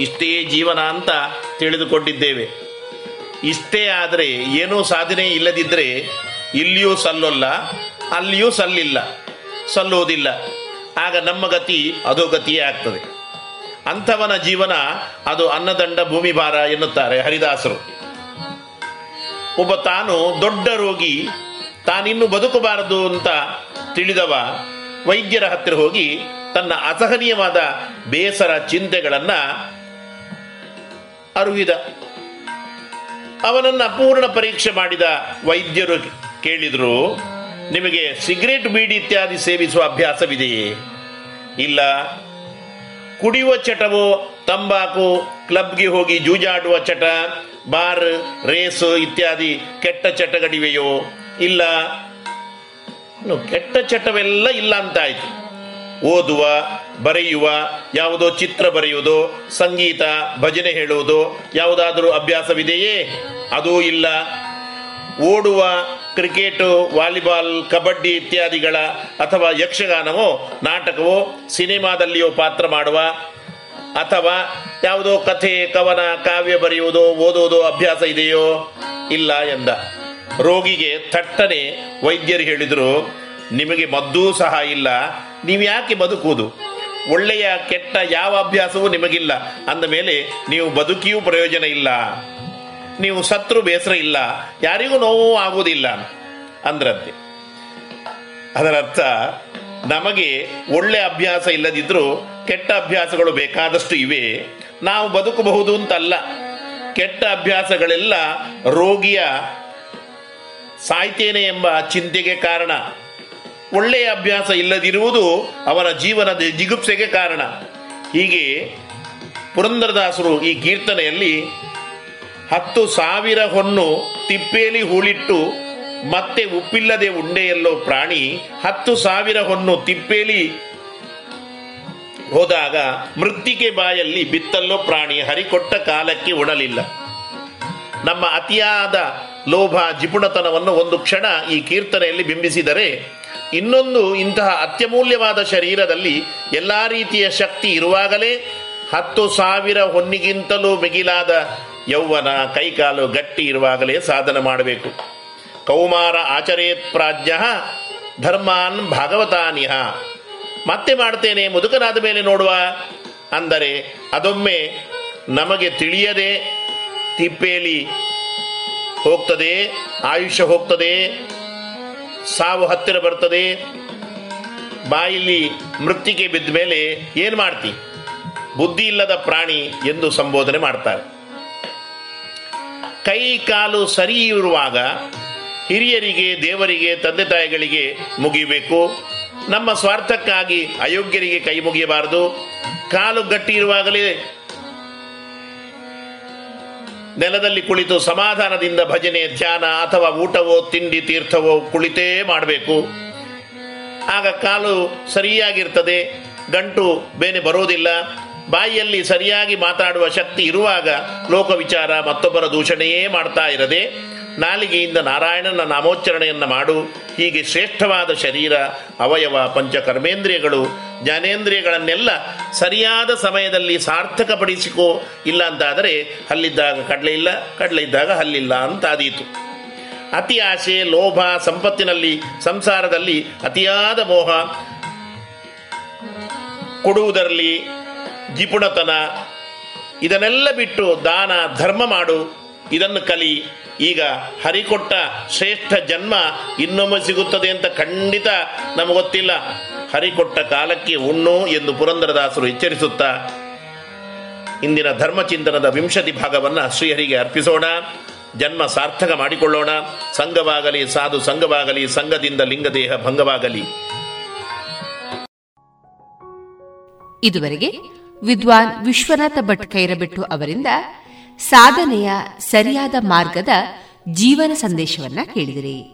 ಇಷ್ಟೇ ಜೀವನ ಅಂತ ತಿಳಿದುಕೊಂಡಿದ್ದೇವೆ. ಇಷ್ಟೇ ಆದರೆ ಏನೂ ಸಾಧನೆ ಇಲ್ಲದಿದ್ದರೆ ಇಲ್ಲಿಯೂ ಸಲ್ಲೊಲ್ಲ, ಅಲ್ಲಿಯೂ ಸಲ್ಲಿಲ್ಲ. ಸಲ್ಲುವುದಿಲ್ಲ. ಆಗ ನಮ್ಮ ಗತಿ ಅಧೋಗತಿಯೇ ಆಗ್ತದೆ. ಅಂಥವನ ಜೀವನ ಅದು ಅನ್ನದಂಡ ಭೂಮಿ ಭಾರ ಎನ್ನುತ್ತಾರೆ ಹರಿದಾಸರು. ಒಬ್ಬ ತಾನು ದೊಡ್ಡ ರೋಗಿ, ತಾನಿನ್ನು ಬದುಕಬಾರದು ಅಂತ ತಿಳಿದವ ವೈದ್ಯರ ಹತ್ತಿರ ಹೋಗಿ ತನ್ನ ಅಸಹನೀಯವಾದ ಬೇಸರ ಚಿಂತೆಗಳನ್ನ ಅರುವಿದ. ಅವನನ್ನ ಪೂರ್ಣ ಪರೀಕ್ಷೆ ಮಾಡಿದ ವೈದ್ಯರು ಕೇಳಿದ್ರು ನಿಮಗೆ ಸಿಗರೇಟ್ ಬೀಡಿ ಇತ್ಯಾದಿ ಸೇವಿಸುವ ಅಭ್ಯಾಸವಿದೆಯೇ? ಇಲ್ಲ. ಕುಡಿಯುವ ಚಟವೋ, ತಂಬಾಕು, ಕ್ಲಬ್ಗೆ ಹೋಗಿ ಜೂಜಾಡುವ ಚಟ, ಬಾರ್, ರೇಸ್ ಇತ್ಯಾದಿ ಕೆಟ್ಟ ಚಟಗಳಿವೆಯೋ? ಇಲ್ಲ. ಕೆಟ್ಟ ಚಟವೆಲ್ಲ ಇಲ್ಲ ಅಂತ ಆಯ್ತು ಓದುವ, ಬರೆಯುವ, ಯಾವುದೋ ಚಿತ್ರ ಬರೆಯುವುದು, ಸಂಗೀತ, ಭಜನೆ ಹೇಳುವುದು ಯಾವುದಾದರೂ ಅಭ್ಯಾಸವಿದೆಯೇ? ಅದೂ ಇಲ್ಲ. ಓಡುವ ಕ್ರಿಕೆಟು, ವಾಲಿಬಾಲ್, ಕಬಡ್ಡಿ ಇತ್ಯಾದಿಗಳ ಅಥವಾ ಯಕ್ಷಗಾನವೋ, ನಾಟಕವೋ ಸಿನಿಮಾದಲ್ಲಿಯೋ ಪಾತ್ರ ಮಾಡುವ ಅಥವಾ ಯಾವುದೋ ಕಥೆ, ಕವನ, ಕಾವ್ಯ ಬರೆಯುವುದು, ಓದುವುದು ಅಭ್ಯಾಸ ಇದೆಯೋ? ಇಲ್ಲ ಎಂದ. ರೋಗಿಗೆ ಥಟ್ಟನೆ ವೈದ್ಯರು ಹೇಳಿದರು, ನಿಮಗೆ ಮದ್ದೂ ಸಹ ಇಲ್ಲ. ನೀವು ಯಾಕೆ ಬದುಕುವುದು? ಒಳ್ಳೆಯ, ಕೆಟ್ಟ ಯಾವ ಅಭ್ಯಾಸವೂ ನಿಮಗಿಲ್ಲ. ಅಂದ ಮೇಲೆ, ನೀವು ಬದುಕಿಯೂ ಪ್ರಯೋಜನ ಇಲ್ಲ. ನೀವು ಸತ್ರು ಬೇಸರ ಇಲ್ಲ, ಯಾರಿಗೂ ನೋವು ಆಗುವುದಿಲ್ಲ ಅಂದ್ರಂತೆ. ಅದರರ್ಥ, ನಮಗೆ ಒಳ್ಳೆ ಅಭ್ಯಾಸ ಇಲ್ಲದಿದ್ದರೂ ಕೆಟ್ಟ ಅಭ್ಯಾಸಗಳು ಬೇಕಾದಷ್ಟು ಇವೆ. ನಾವು ಬದುಕಬಹುದು ಅಂತಲ್ಲ. ಕೆಟ್ಟ ಅಭ್ಯಾಸಗಳೆಲ್ಲ ರೋಗಿಯ ಸಾಯ್ತೇನೆ ಎಂಬ ಚಿಂತೆಗೆ ಕಾರಣ. ಒಳ್ಳೆಯ ಅಭ್ಯಾಸ ಇಲ್ಲದಿರುವುದು ಅವರ ಜೀವನದ ಜಿಗುಪ್ಸೆಗೆ ಕಾರಣ. ಹೀಗೆ ಪುರಂದರದಾಸರು ಈ ಕೀರ್ತನೆಯಲ್ಲಿ ಹತ್ತು ಸಾವಿರ ಹೊನ್ನು ತಿಪ್ಪೇಲಿ ಹೂಳಿಟ್ಟು ಮತ್ತೆ ಉಪ್ಪಿಲ್ಲದೆ ಉಂಡೆಯಲ್ಲೋ ಪ್ರಾಣಿ ಹತ್ತು ಸಾವಿರ ಹೊನ್ನು ತಿಪ್ಪೇಲಿ ಹೋದಾಗ ಮೃತ್ತಿಕೆ ಬಾಯಲ್ಲಿ ಬಿತ್ತಲ್ಲೋ ಪ್ರಾಣಿ ಹರಿಕೊಟ್ಟ ಕಾಲಕ್ಕೆ ಉಣಲಿಲ್ಲ. ನಮ್ಮ ಅತಿಯಾದ ಲೋಭ ಜಿಪುಣತನವನ್ನು ಒಂದು ಕ್ಷಣ ಈ ಕೀರ್ತನೆಯಲ್ಲಿ ಬಿಂಬಿಸಿದರೆ ಇನ್ನೊಂದು ಇಂತಹ ಅತ್ಯಮೂಲ್ಯವಾದ ಶರೀರದಲ್ಲಿ ಎಲ್ಲ ರೀತಿಯ ಶಕ್ತಿ ಇರುವಾಗಲೇ ಹತ್ತು ಸಾವಿರ ಹೊನ್ನಿಗಿಂತಲೂ ಮಿಗಿಲಾದ ಯೌವನ ಕೈಕಾಲು ಗಟ್ಟಿ ಇರುವಾಗಲೇ ಸಾಧನೆ ಮಾಡಬೇಕು. ಕೌಮಾರ ಆಚರೇತ್ ಪ್ರಾಜ್ಞ ಧರ್ಮಾನ್ ಭಾಗವತಾನಿಹ. ಮತ್ತೆ ಮಾಡ್ತೇನೆ ಮುದುಕನಾದ ಮೇಲೆ ನೋಡುವ. ಅಂದರೆ ಅದೊಮ್ಮೆ ನಮಗೆ ತಿಳಿಯದೆ ತಿಪ್ಪೇಲಿ ಹೋಗ್ತದೆ ಆಯುಷ್ಯ ಹೋಗ್ತದೆ, ಸಾವು ಹತ್ತಿರ ಬರ್ತದೆ ಬಾಯಿಲಿ ಮೃತ್ತಿಗೆ ಬಿದ್ದ ಮೇಲೆ ಏನು ಮಾಡ್ತಿ? ಬುದ್ಧಿ ಇಲ್ಲದ ಪ್ರಾಣಿ ಎಂದು ಸಂಬೋಧನೆ ಮಾಡ್ತಾರೆ. ಕೈ ಕಾಲು ಸರಿ ಇರುವಾಗ ಹಿರಿಯರಿಗೆ, ದೇವರಿಗೆ, ತಂದೆ ತಾಯಿಗಳಿಗೆ ಮುಗಿಬೇಕು. ನಮ್ಮ ಸ್ವಾರ್ಥಕ್ಕಾಗಿ ಅಯೋಗ್ಯರಿಗೆ ಕೈ ಮುಗಿಯಬಾರದು. ಕಾಲು ಗಟ್ಟಿ ಇರುವಾಗಲೇ ನೆಲದಲ್ಲಿ ಕುಳಿತು ಸಮಾಧಾನದಿಂದ ಭಜನೆ, ಧ್ಯಾನ ಅಥವಾ ಊಟವೋ, ತಿಂಡಿ, ತೀರ್ಥವೋ ಕುಳಿತೇ ಮಾಡಬೇಕು. ಆಗ ಕಾಲು ಸರಿಯಾಗಿರ್ತದೆ, ಗಂಟು ಬೇನೆ ಬರೋದಿಲ್ಲ. ಬಾಯಿಯಲ್ಲಿ ಸರಿಯಾಗಿ ಮಾತಾಡುವ ಶಕ್ತಿ ಇರುವಾಗ ಲೋಕ ವಿಚಾರ ಮತ್ತೊಬ್ಬರ ದೂಷಣೆಯೇ ಮಾಡ್ತಾ ಇರದೆ ನಾಲಿಗೆಯಿಂದ ನಾರಾಯಣನ ನಾಮೋಚ್ಚರಣೆಯನ್ನು ಮಾಡು. ಹೀಗೆ ಶ್ರೇಷ್ಠವಾದ ಶರೀರ, ಅವಯವ, ಪಂಚಕರ್ಮೇಂದ್ರಿಯಗಳು, ಜ್ಞಾನೇಂದ್ರಿಯಗಳನ್ನೆಲ್ಲ ಸರಿಯಾದ ಸಮಯದಲ್ಲಿ ಸಾರ್ಥಕಪಡಿಸಿಕೋ. ಇಲ್ಲ ಅಂತಾದರೆ ಹಲ್ಲಿದ್ದಾಗ ಕಡಲೆ ಇಲ್ಲ, ಕಡಲೆ ಇದ್ದಾಗ ಹಲ್ಲಿಲ್ಲ ಅಂತಾದೀತು ಅತಿ ಆಸೆ, ಲೋಭ, ಸಂಪತ್ತಿನಲ್ಲಿ, ಸಂಸಾರದಲ್ಲಿ ಅತಿಯಾದ ಮೋಹ. ಕೊಡುವುದರಲ್ಲಿ ಜಿಪುಣತನ ಇದನ್ನೆಲ್ಲ ಬಿಟ್ಟು ದಾನ, ಧರ್ಮ ಮಾಡು, ಇದನ್ನು ಕಲಿ. ಈಗ ಹರಿಕೊಟ್ಟ ಶ್ರೇಷ್ಠ ಜನ್ಮ ಇನ್ನೊಮ್ಮೆ ಸಿಗುತ್ತದೆ ಅಂತ ಖಂಡಿತ ನಮಗೊತ್ತಿಲ್ಲ ಹರಿಕೊಟ್ಟ ಕಾಲಕ್ಕೆ ಉಣ್ಣು ಎಂದು ಪುರಂದರದಾಸರು ಎಚ್ಚರಿಸುತ್ತಾ, ಇಂದಿನ ಧರ್ಮಚಿಂತನದ ವಿಂಶತಿ ಭಾಗವನ್ನು ಶ್ರೀಹರಿಗೆ ಅರ್ಪಿಸೋಣ. ಜನ್ಮ ಸಾರ್ಥಕ ಮಾಡಿಕೊಳ್ಳೋಣ. ಸಂಘವಾಗಲಿ, ಸಾಧು ಸಂಘವಾಗಲಿ, ಸಂಘದಿಂದ ಲಿಂಗದೇಹ ಭಂಗವಾಗಲಿ. ಇದುವರೆಗೆ ವಿದ್ವಾನ್ ವಿಶ್ವನಾಥ ಭಟ್ ಕೈರಬೆಟ್ಟು ಅವರಿಂದ ಸಾಧನೆಯ ಸರಿಯಾದ ಮಾರ್ಗದ ಜೀವನ ಸಂದೇಶವನ್ನ ಕೇಳಿದಿರಿ.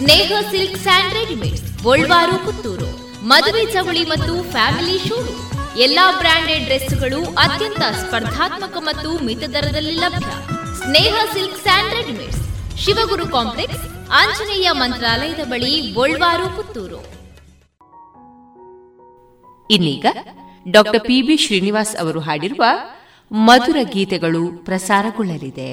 ಸ್ನೇಹ ಸಿಲ್ಕ್ ಸ್ಯಾಂಡ್ ಗೋಲ್ವಾರು, ಪುತ್ತೂರು. ಮದುವೆ ಚವಳಿ ಮತ್ತು ಫ್ಯಾಮಿಲಿ ಶೂರು ಎಲ್ಲಾ ಬ್ರಾಂಡೆಡ್ ಡ್ರೆಸ್ಗಳು ಅತ್ಯಂತ ಸ್ಪರ್ಧಾತ್ಮಕ ಮತ್ತು ಮಿತ ದರದಲ್ಲಿ ಲಭ್ಯ. Sneha silks and readymades Shivaguru complex, Anjaneya ಮಂತ್ರಾಲಯದ ಬಳಿ, ಗೋಲ್ವಾರು, ಪುತ್ತೂರು. ಇನ್ನೀಗ ಡಾಕ್ಟರ್ ಪಿ ಬಿ ಶ್ರೀನಿವಾಸ್ ಅವರು ಹಾಡಿರುವ ಮಧುರ ಗೀತೆಗಳು ಪ್ರಸಾರಗೊಳ್ಳಲಿದೆ.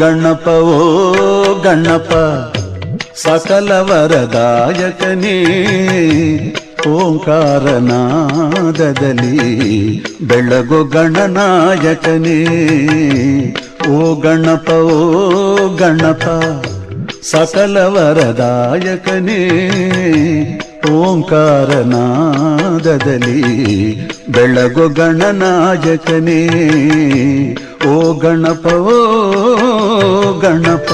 ಗಣಪ ಓ ಗಣಪ ಸಕಲ ವರದಾಯಕನೇ ಓಂಕಾರನಾದದಲ್ಲಿ ಬೆಳಗು ಗಣನಾಯಕನೇ. ಓ ಗಣಪ ಓ ಗಣಪ ಸಕಲ ವರದಾಯಕನೇ ಓಂಕಾರನಾದದಲ್ಲಿ ಬೆಳಗು ಗಣನಾಯಕನೇ. ಓ ಗಣಪ ಓ ಗಣಪ.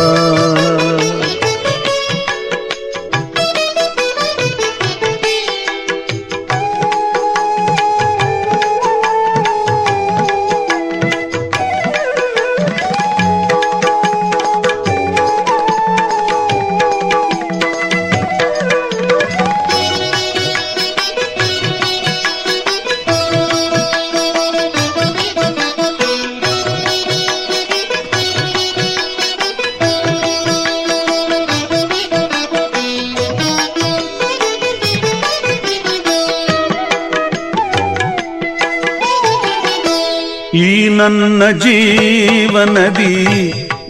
ಜೀವನದಿ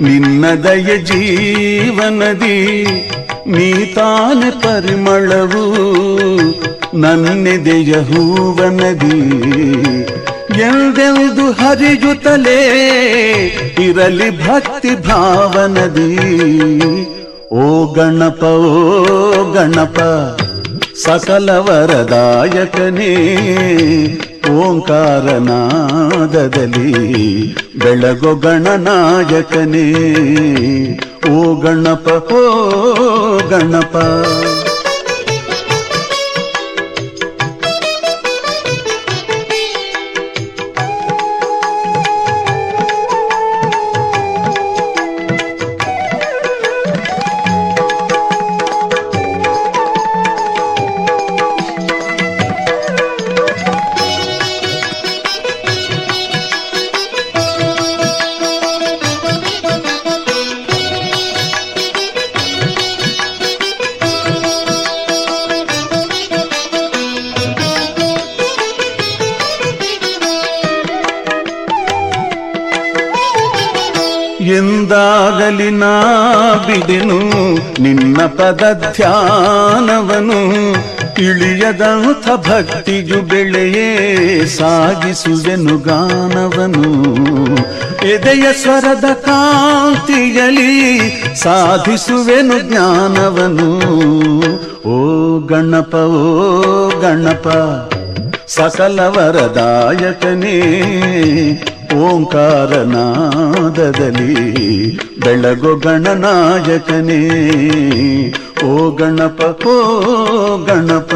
ನಿನ್ನ ದಯ ಜೀವನದಿ, ನೀ ತಾನೆ ಪರಿಮಳವು, ನನ್ನೆದೆಯ ಹೂವನದಿ. ಎಂದೆಂದು ಹರಿಯುತ್ತಲೇ ಇರಲಿ ಭಕ್ತಿ ಭಾವನದಿ. ಓ ಗಣಪ ಓ ಗಣಪ ಸಕಲ ವರದಾಯಕನೇ ಓಂಕಾರನಾದದಲ್ಲಿ ಬೆಳಗೊ ಗಣನಾಯಕನೇ. ಓ ಗಣಪ ಓ ಗಣಪ. ಎಂದಾಗಲಿ ನಾ ಬಿಡೆನು, ನಿನ್ನ ಪದ ಧ್ಯಾನವನು. ಇಳಿಯದಂಥ ಭಕ್ತಿಯು ಬೆಳೆಯೇ ಸಾಗಿಸುವೆನು ಗಾನವನು. ಎದೆಯ ಸ್ವರದ ಕಾಂತಿಯಲಿ ಸಾಧಿಸುವೆನು ಜ್ಞಾನವನು. ಓ ಗಣಪ ಓ ಗಣಪ ಸಕಲ ವರದಾಯಕನೇ ಓಂಕಾರನಾದದಲ್ಲಿ ಬೆಳಗು ಗಣನಾಯಕನೇ. ಓ ಗಣಪ ಓ ಗಣಪ.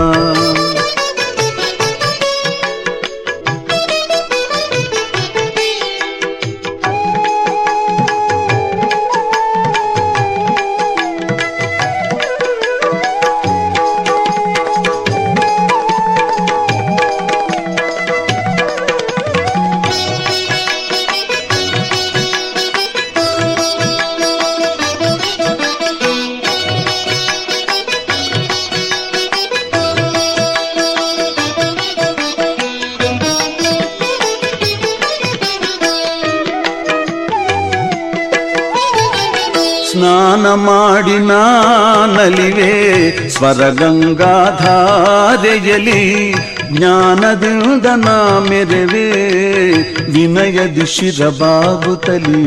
ಸ್ವರಗಂಗಾಧಾರೆಯಲಿ ಜ್ಞಾನದಿಂದ ನಾ ಮೆರವೆ, ವಿನಯದಿ ಶಿರಬಾಗುತ್ತಲಿ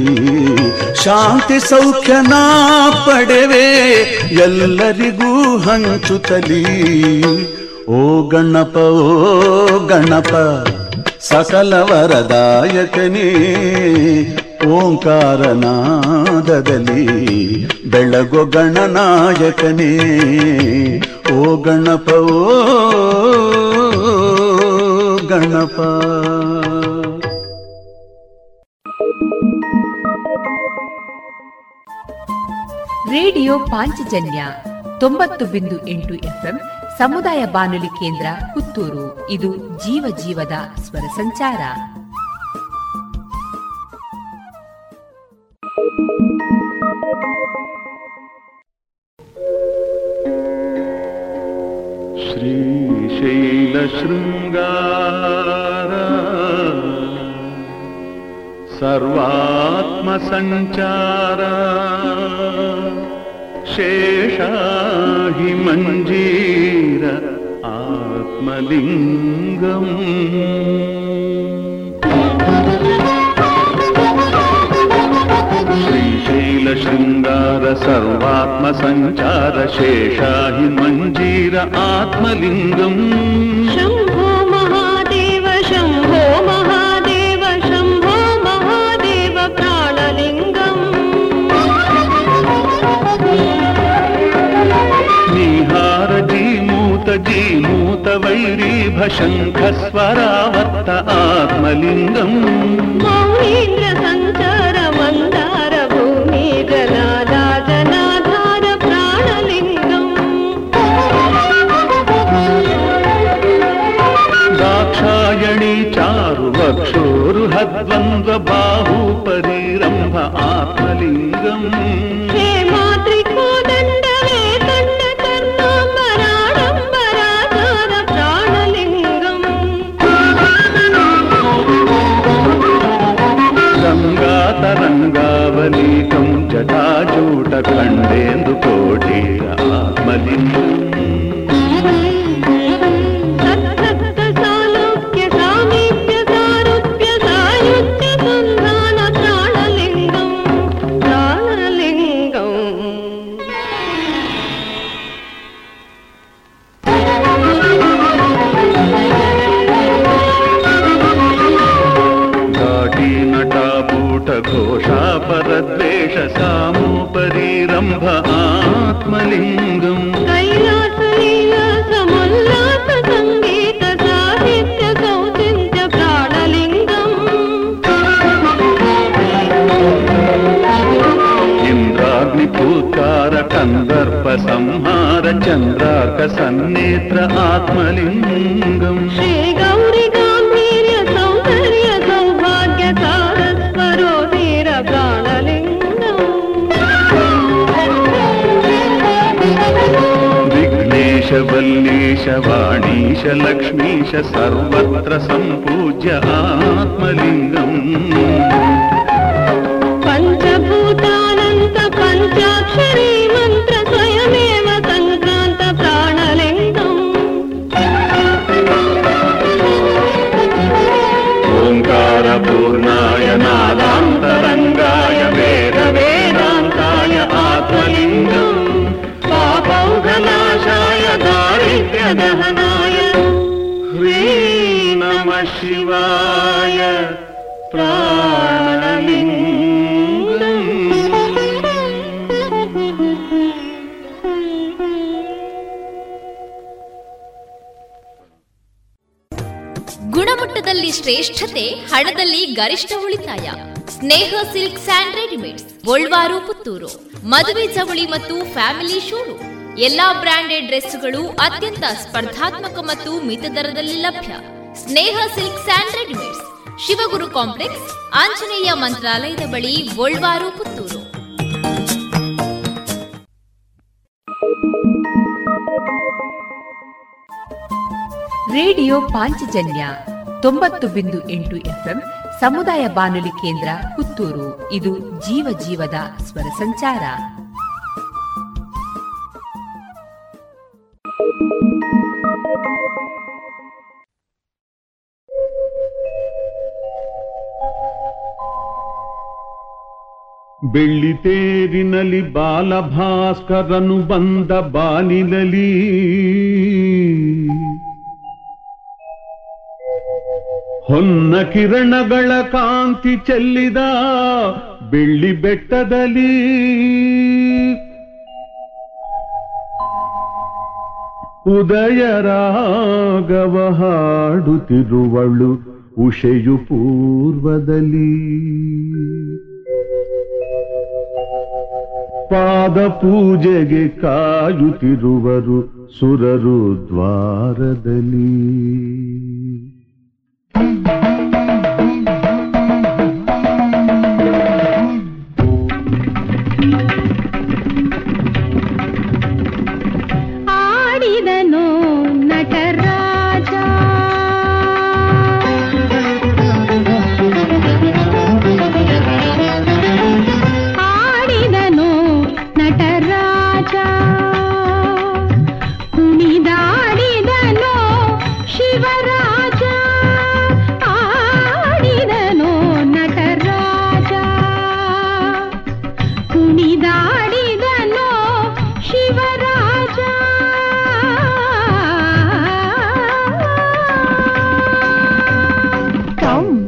ಶಾಂತಿ ಸೌಖ್ಯ ನಾ ಪಡೆವೆ, ಎಲ್ಲರಿಗೂ ಹಂಚುತ್ತಲಿ. ಓ ಗಣಪ ಓ ಗಣಪ ಸಕಲ ವರದಾಯಕನೇ ಓಂಕಾರನಾದದಲ್ಲಿ ಬೆಳಗು ಗಣನಾಯಕನೇ, ಓ ಗಣಪ ಓ ಗಣಪ. ರೇಡಿಯೋ ಪಾಂಚಜನ್ಯ ತೊಂಬತ್ತು ಬಿಂದು ಎಂಟು ಎಫ್ಎಂ ಸಮುದಾಯ ಬಾನುಲಿ ಕೇಂದ್ರ ಪುತ್ತೂರು. ಇದು ಜೀವ ಜೀವದ ಸ್ವರ ಸಂಚಾರ. श्रीशैलशृङ्गार। सर्वात्मसञ्चार। शेषाहि मञ्जीर आत्मलिङ्गम् सर्वात्मसञ्चार शेषाहि मञ्जीर आत्मलिङ्गम्। शम्भो महादेव शम्भो महादेव शम्भो महादेव प्राणलिङ्गम्। जीमूत वैरीभशङ्खस्वरावर्त आत्मलिङ्गम् అద్వంద్వ బాహు పరిరంభ ఆత్మలింగం. తరంగావలీకం జటాజూట కండేందు కోటి ఆత్మలింగం. ಗೋಲ್ವಾರು ಪುತ್ತೂರು ಮದುವೆ ಚವಳಿ ಮತ್ತು ಫ್ಯಾಮಿಲಿ ಶೂರು ಎಲ್ಲಾ ಬ್ರಾಂಡೆಡ್ ಡ್ರೆಸ್ಗಳು ಅತ್ಯಂತ ಸ್ಪರ್ಧಾತ್ಮಕ ಮತ್ತು ಮಿತ ದರದಲ್ಲಿ ಲಭ್ಯ. Sneha silks and readymades. Shivaguru complex, Anjaneya ಮಂತ್ರಾಲಯದ ಬಳಿ ಗೋಲ್ವಾರು ಪುತ್ತೂರು ರೇಡಿಯೋ ಪಾಂಚಜನ್ಯ ತೊಂಬತ್ತು ಬಿಂದು ಎಂಟು ಎಫ್ಎಂ ಸಮುದಾಯ ಬಾನುಲಿ ಕೇಂದ್ರ ಪುತ್ತೂರು ಇದು ಜೀವ ಜೀವದ ಸ್ವರ ಸಂಚಾರ. ಬೆಳ್ಳಿತೇರಿನಲಿ ಬಾಲಭಾಸ್ಕರನು ಬಂದ ಬಾನಿನಲಿ ಹೊನ್ನ ಕಿರಣಗಳ ಕಾಂತಿ ಚೆಲ್ಲಿದ ಬೆಳ್ಳಿ ಬೆಟ್ಟದಲ್ಲಿ. ಉದಯ ರಾಗವ ಹಾಡುತ್ತಿರುವಳು ಉಷೆಯು ಪೂರ್ವದಲ್ಲಿ. ಪಾದ ಪೂಜೆಗೆ ಕಾಯುತ್ತಿರುವರು ಸುರರು ದ್ವಾರದಲ್ಲಿ.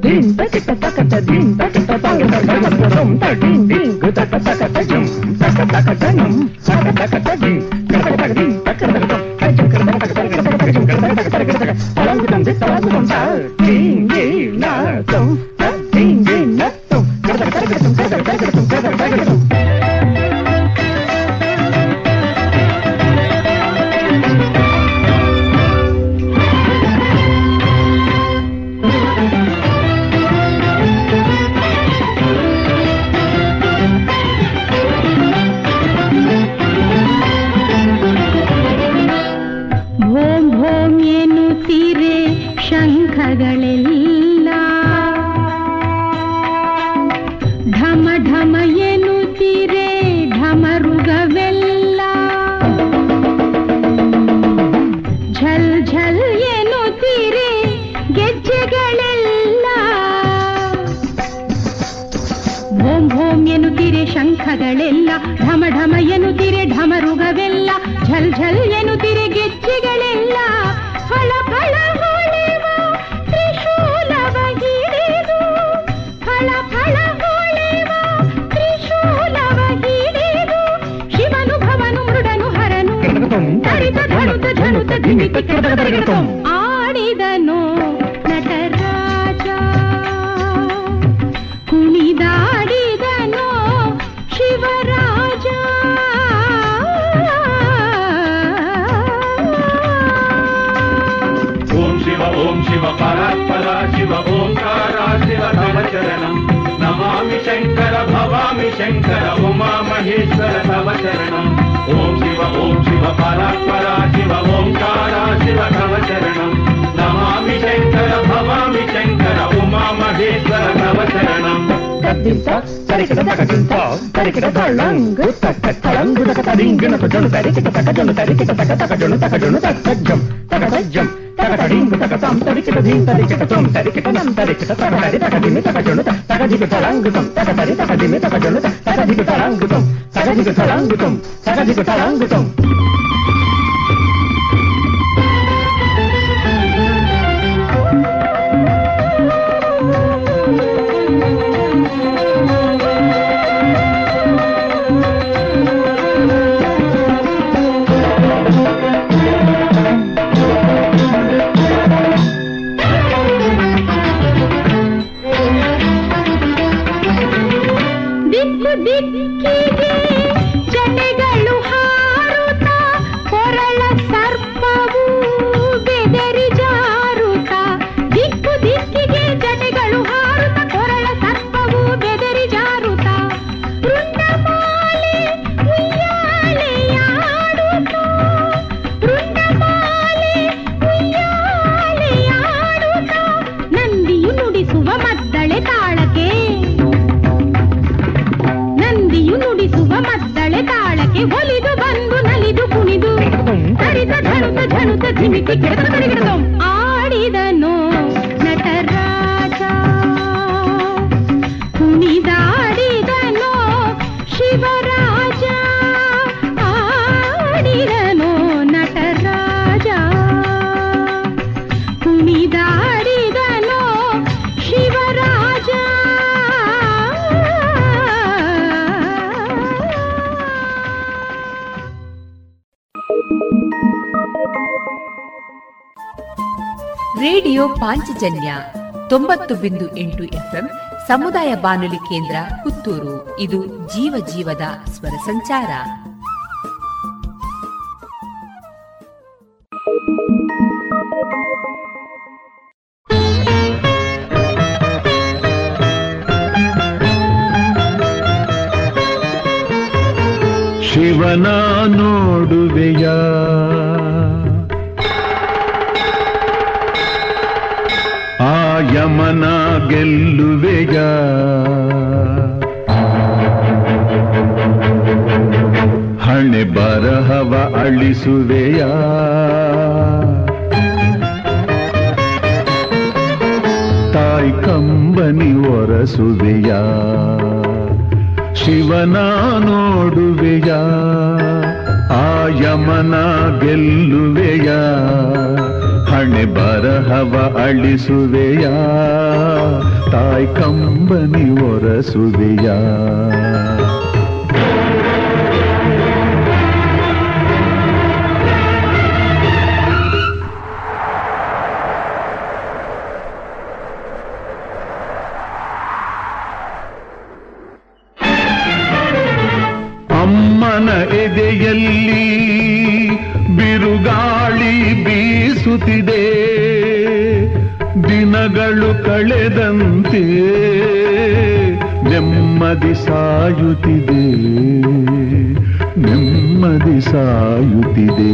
din ta ta ta ta ta din ta ta ta ta ta ta ta ta ta din din ta ta ta ta ta jum ta ta ta ta ta num ta ta ta ta din ಬಿಂದು ಎಂಟು FM ಸಮುದಾಯ ಬಾನುಲಿ ಕೇಂದ್ರ ಪುತ್ತೂರು. ಇದು ಜೀವ ಜೀವದ ಸ್ವರ ಸಂಚಾರ. ಶಿವನ ನೋಡುವೆಯಾ? ಅಳಿಸುವೆಯ ತಾಯಿ ಕಂಬನಿ ಒರಸುವೆಯ? ಶಿವನ ನೋಡುವೆಯ? ಆ ಯಮನ ಗೆಲ್ಲುವೆಯ? ಹಣೆ ಬರಹವ ಅಳಿಸುವೆಯ? ತಾಯಿ ಕಂಬನಿ ಒರಸುವೆಯ? ಕಳೆದಂತೆ ನೆಮ್ಮದಿ ಸಾಯುತ್ತಿದೆ ನೆಮ್ಮದಿ ಸಾಯುತ್ತಿದೆ.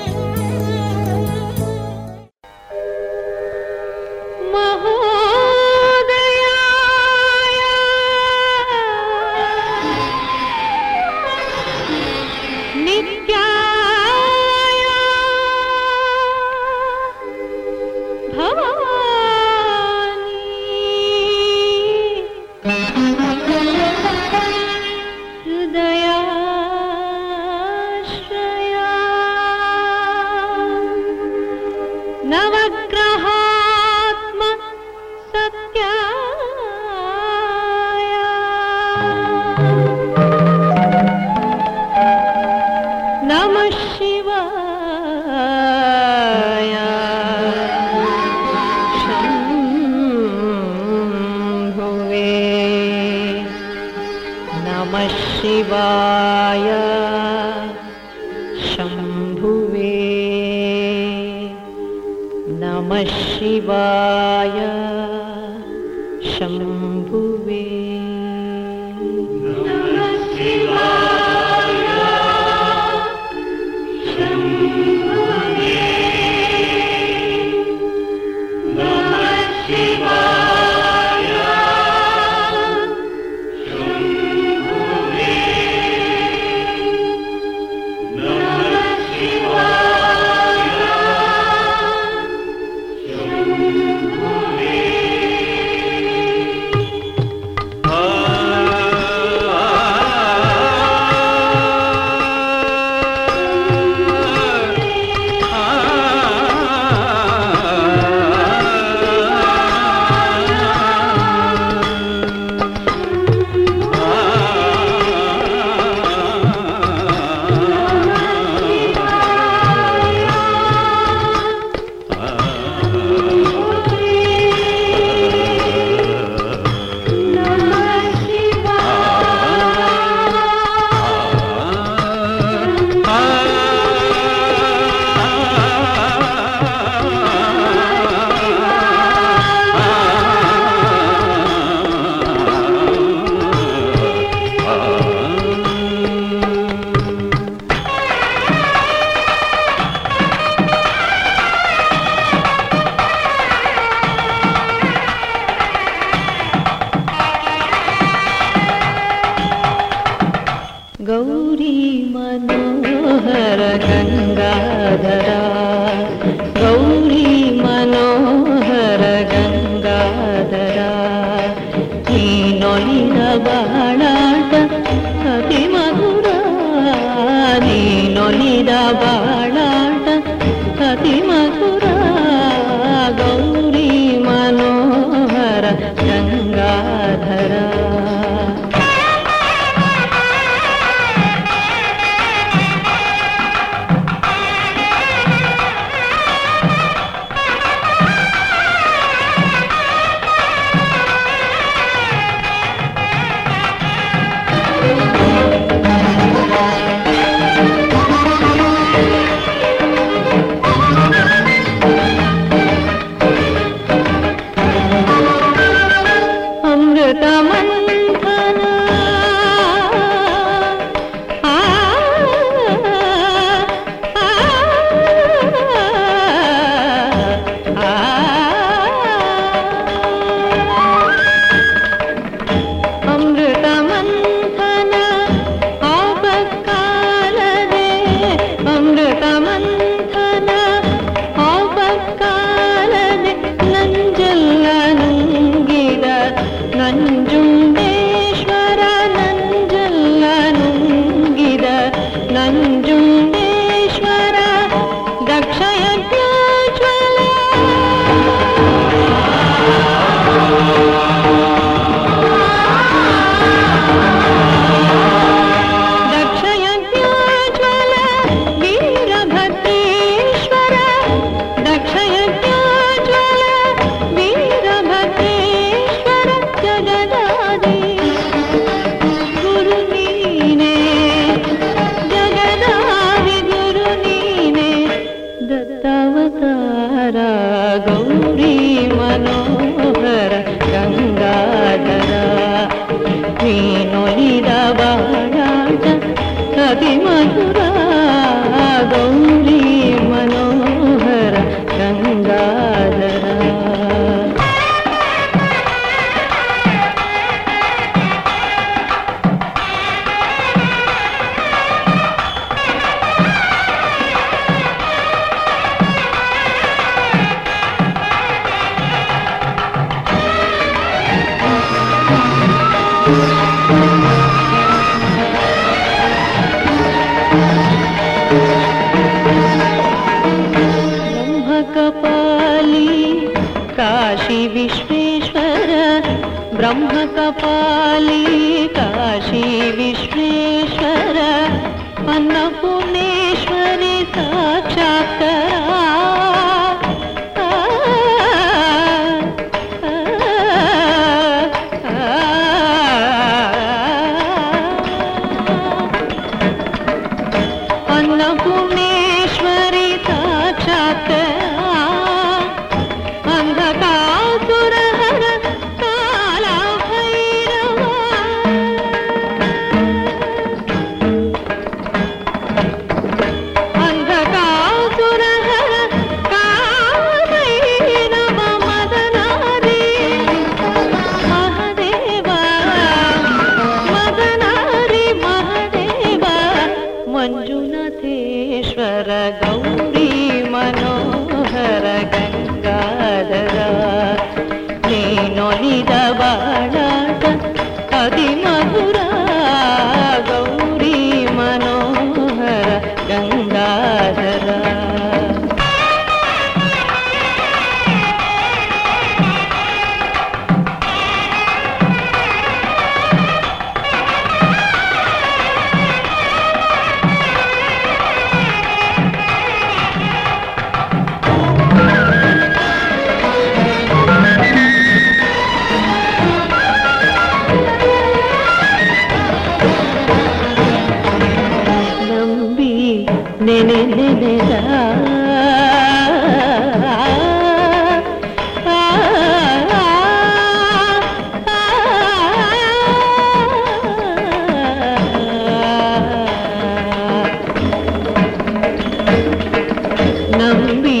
நம்பி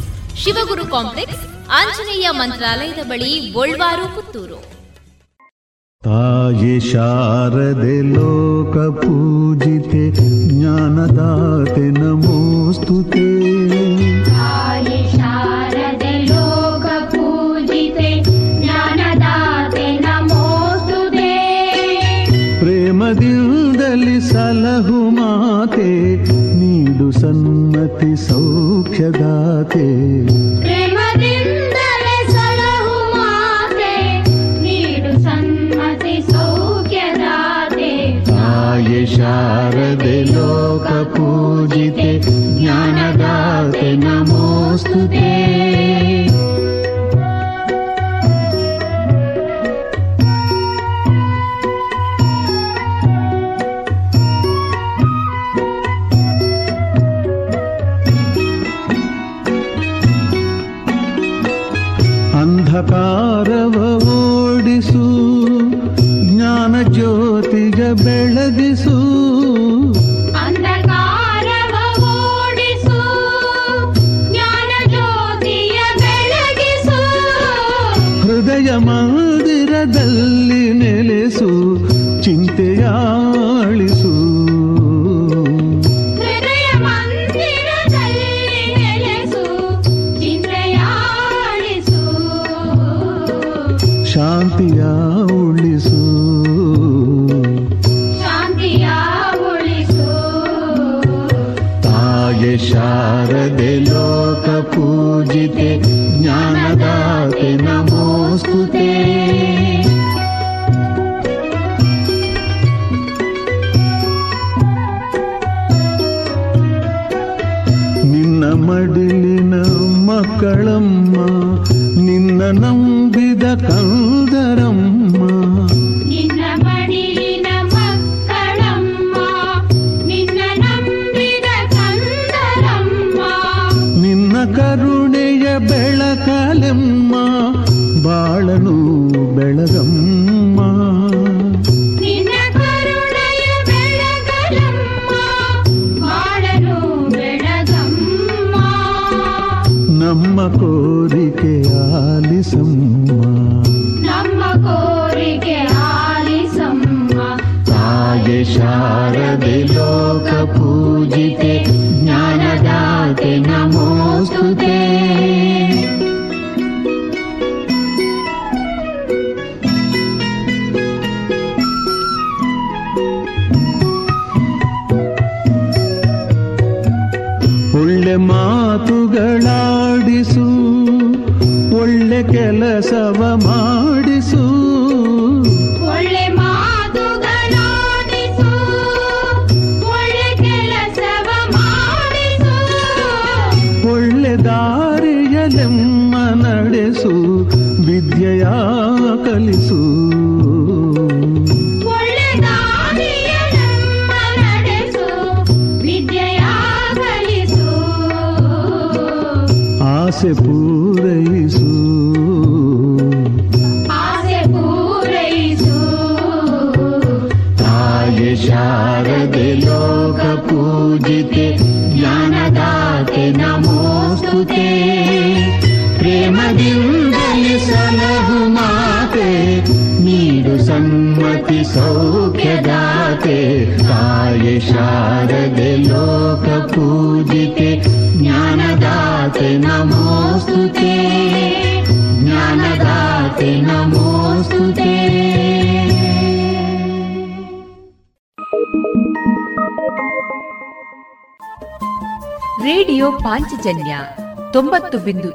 Shivaguru complex Anjaneya ಮಂತ್ರಾಲಯದ ಬಳಿ ಗೋಳ್ವಾರು ಪುತ್ತೂರು. ತಾಯಿ ಶಾರದೆ ಲೋಕ ಪೂಜಿತೆ ಜ್ಞಾನದಾತೆ ನಮೋಸ್ತುತೆ ತಾಯಿ ಶಾರದೆ ಲೋಕ ಪೂಜಿತೆ ಜ್ಞಾನದಾತೆ ನಮೋಸ್ತುತೆ ಪ್ರೇಮದಿಂದಲಿ ಸಲಹು ಮಾತೆ ನೀಡು ಸನ್ಮತಿ ಸೌಖ್ಯದಾತೆ. ನಮೋಸ್ತುತೆ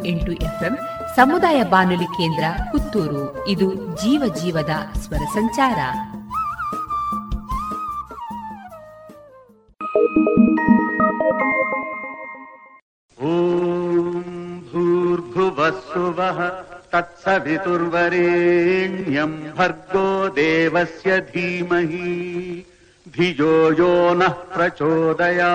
ಎಂಟು ಎಫ್ಎಂ, ಸಮುದಾಯ ಬಾನುಲಿ ಕೇಂದ್ರ, ಪುತ್ತೂರು. ಇದು ಜೀವ ಜೀವದ ಸ್ವರ ಸಂಚಾರ. ಓಂ ಭೂರ್ಭುವಸ್ಸುವ ತತ್ಸವಿತುರ್ವರೇಣ್ಯಂ ಭರ್ಗೋ ದೇವಸ್ಯ ಧೀಮಹಿ ಧಿಯೋ ಯೋ ನಃ ಪ್ರಚೋದಯಾ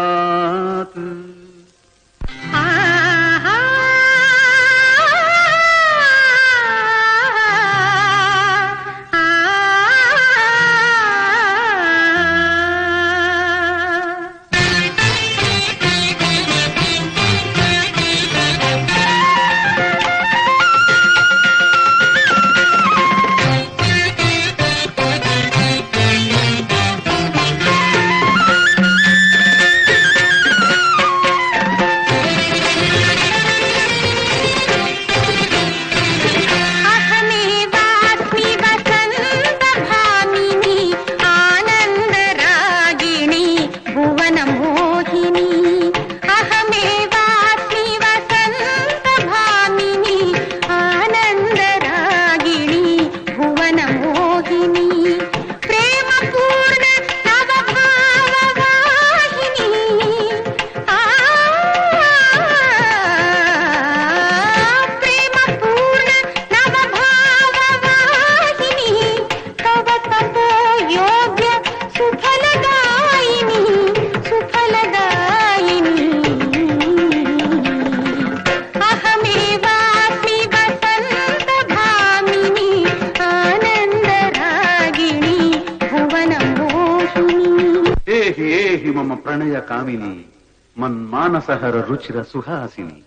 සුරචිර සුහාසිනී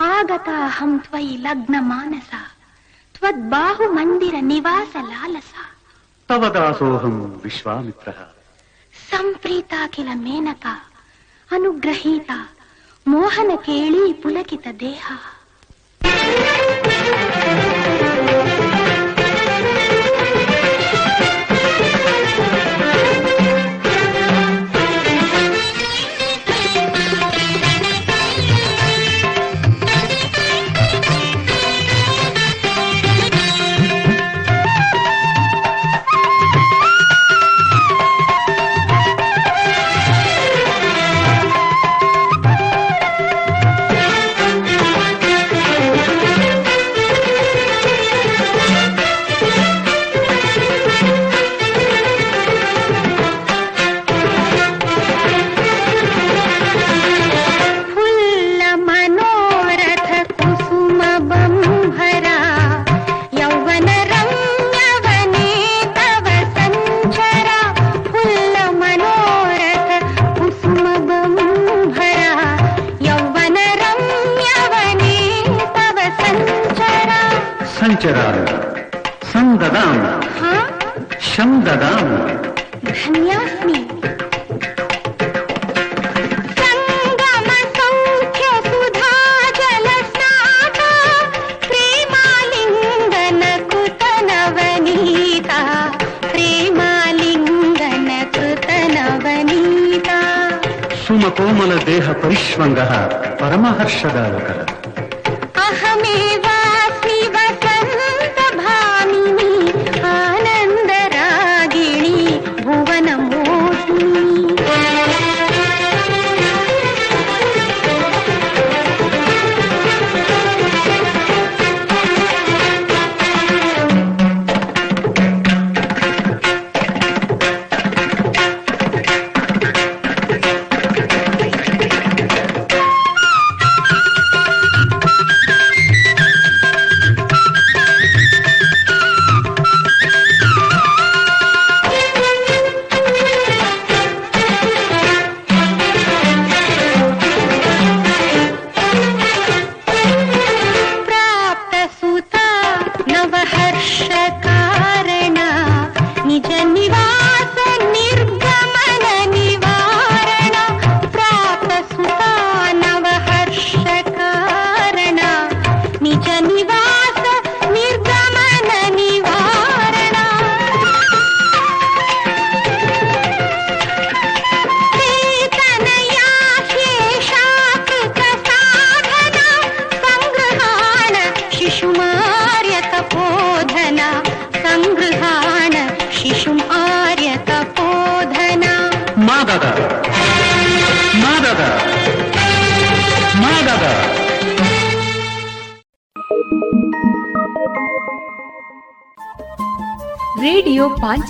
ආගතා හම් ත්වයි ලග්න මානසා ත්වත් බාහු මන්දිර නිවාස ලාලසා තවදාසෝහම් විශ්වාමිත්‍රහ ಸಂಪ್ರೀತಾ ಕಿಲ ಮೇನಕ ಅನುಗ್ರಹೀತ ಮೋಹನ ಕೇಳಿ ಪುಲಕಿತ ದೇಹ.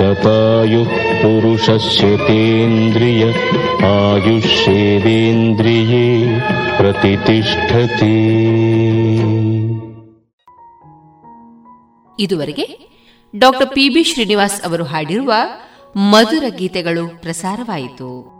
ಶತಾಯುಃ ಪುರುಷಸ್ಯತೇಂದ್ರಿಯ ಆಯುಷ್ಯೇವೇಂದ್ರಿಯೇ ಪ್ರತಿಷ್ಠತಿ ಇದುವರೆಗೆ ಡಾಕ್ಟರ್ ಪಿ ಬಿ ಶ್ರೀನಿವಾಸ್ ಅವರು ಹಾಡಿರುವ ಮಧುರ ಗೀತೆಗಳು ಪ್ರಸಾರವಾಯಿತು.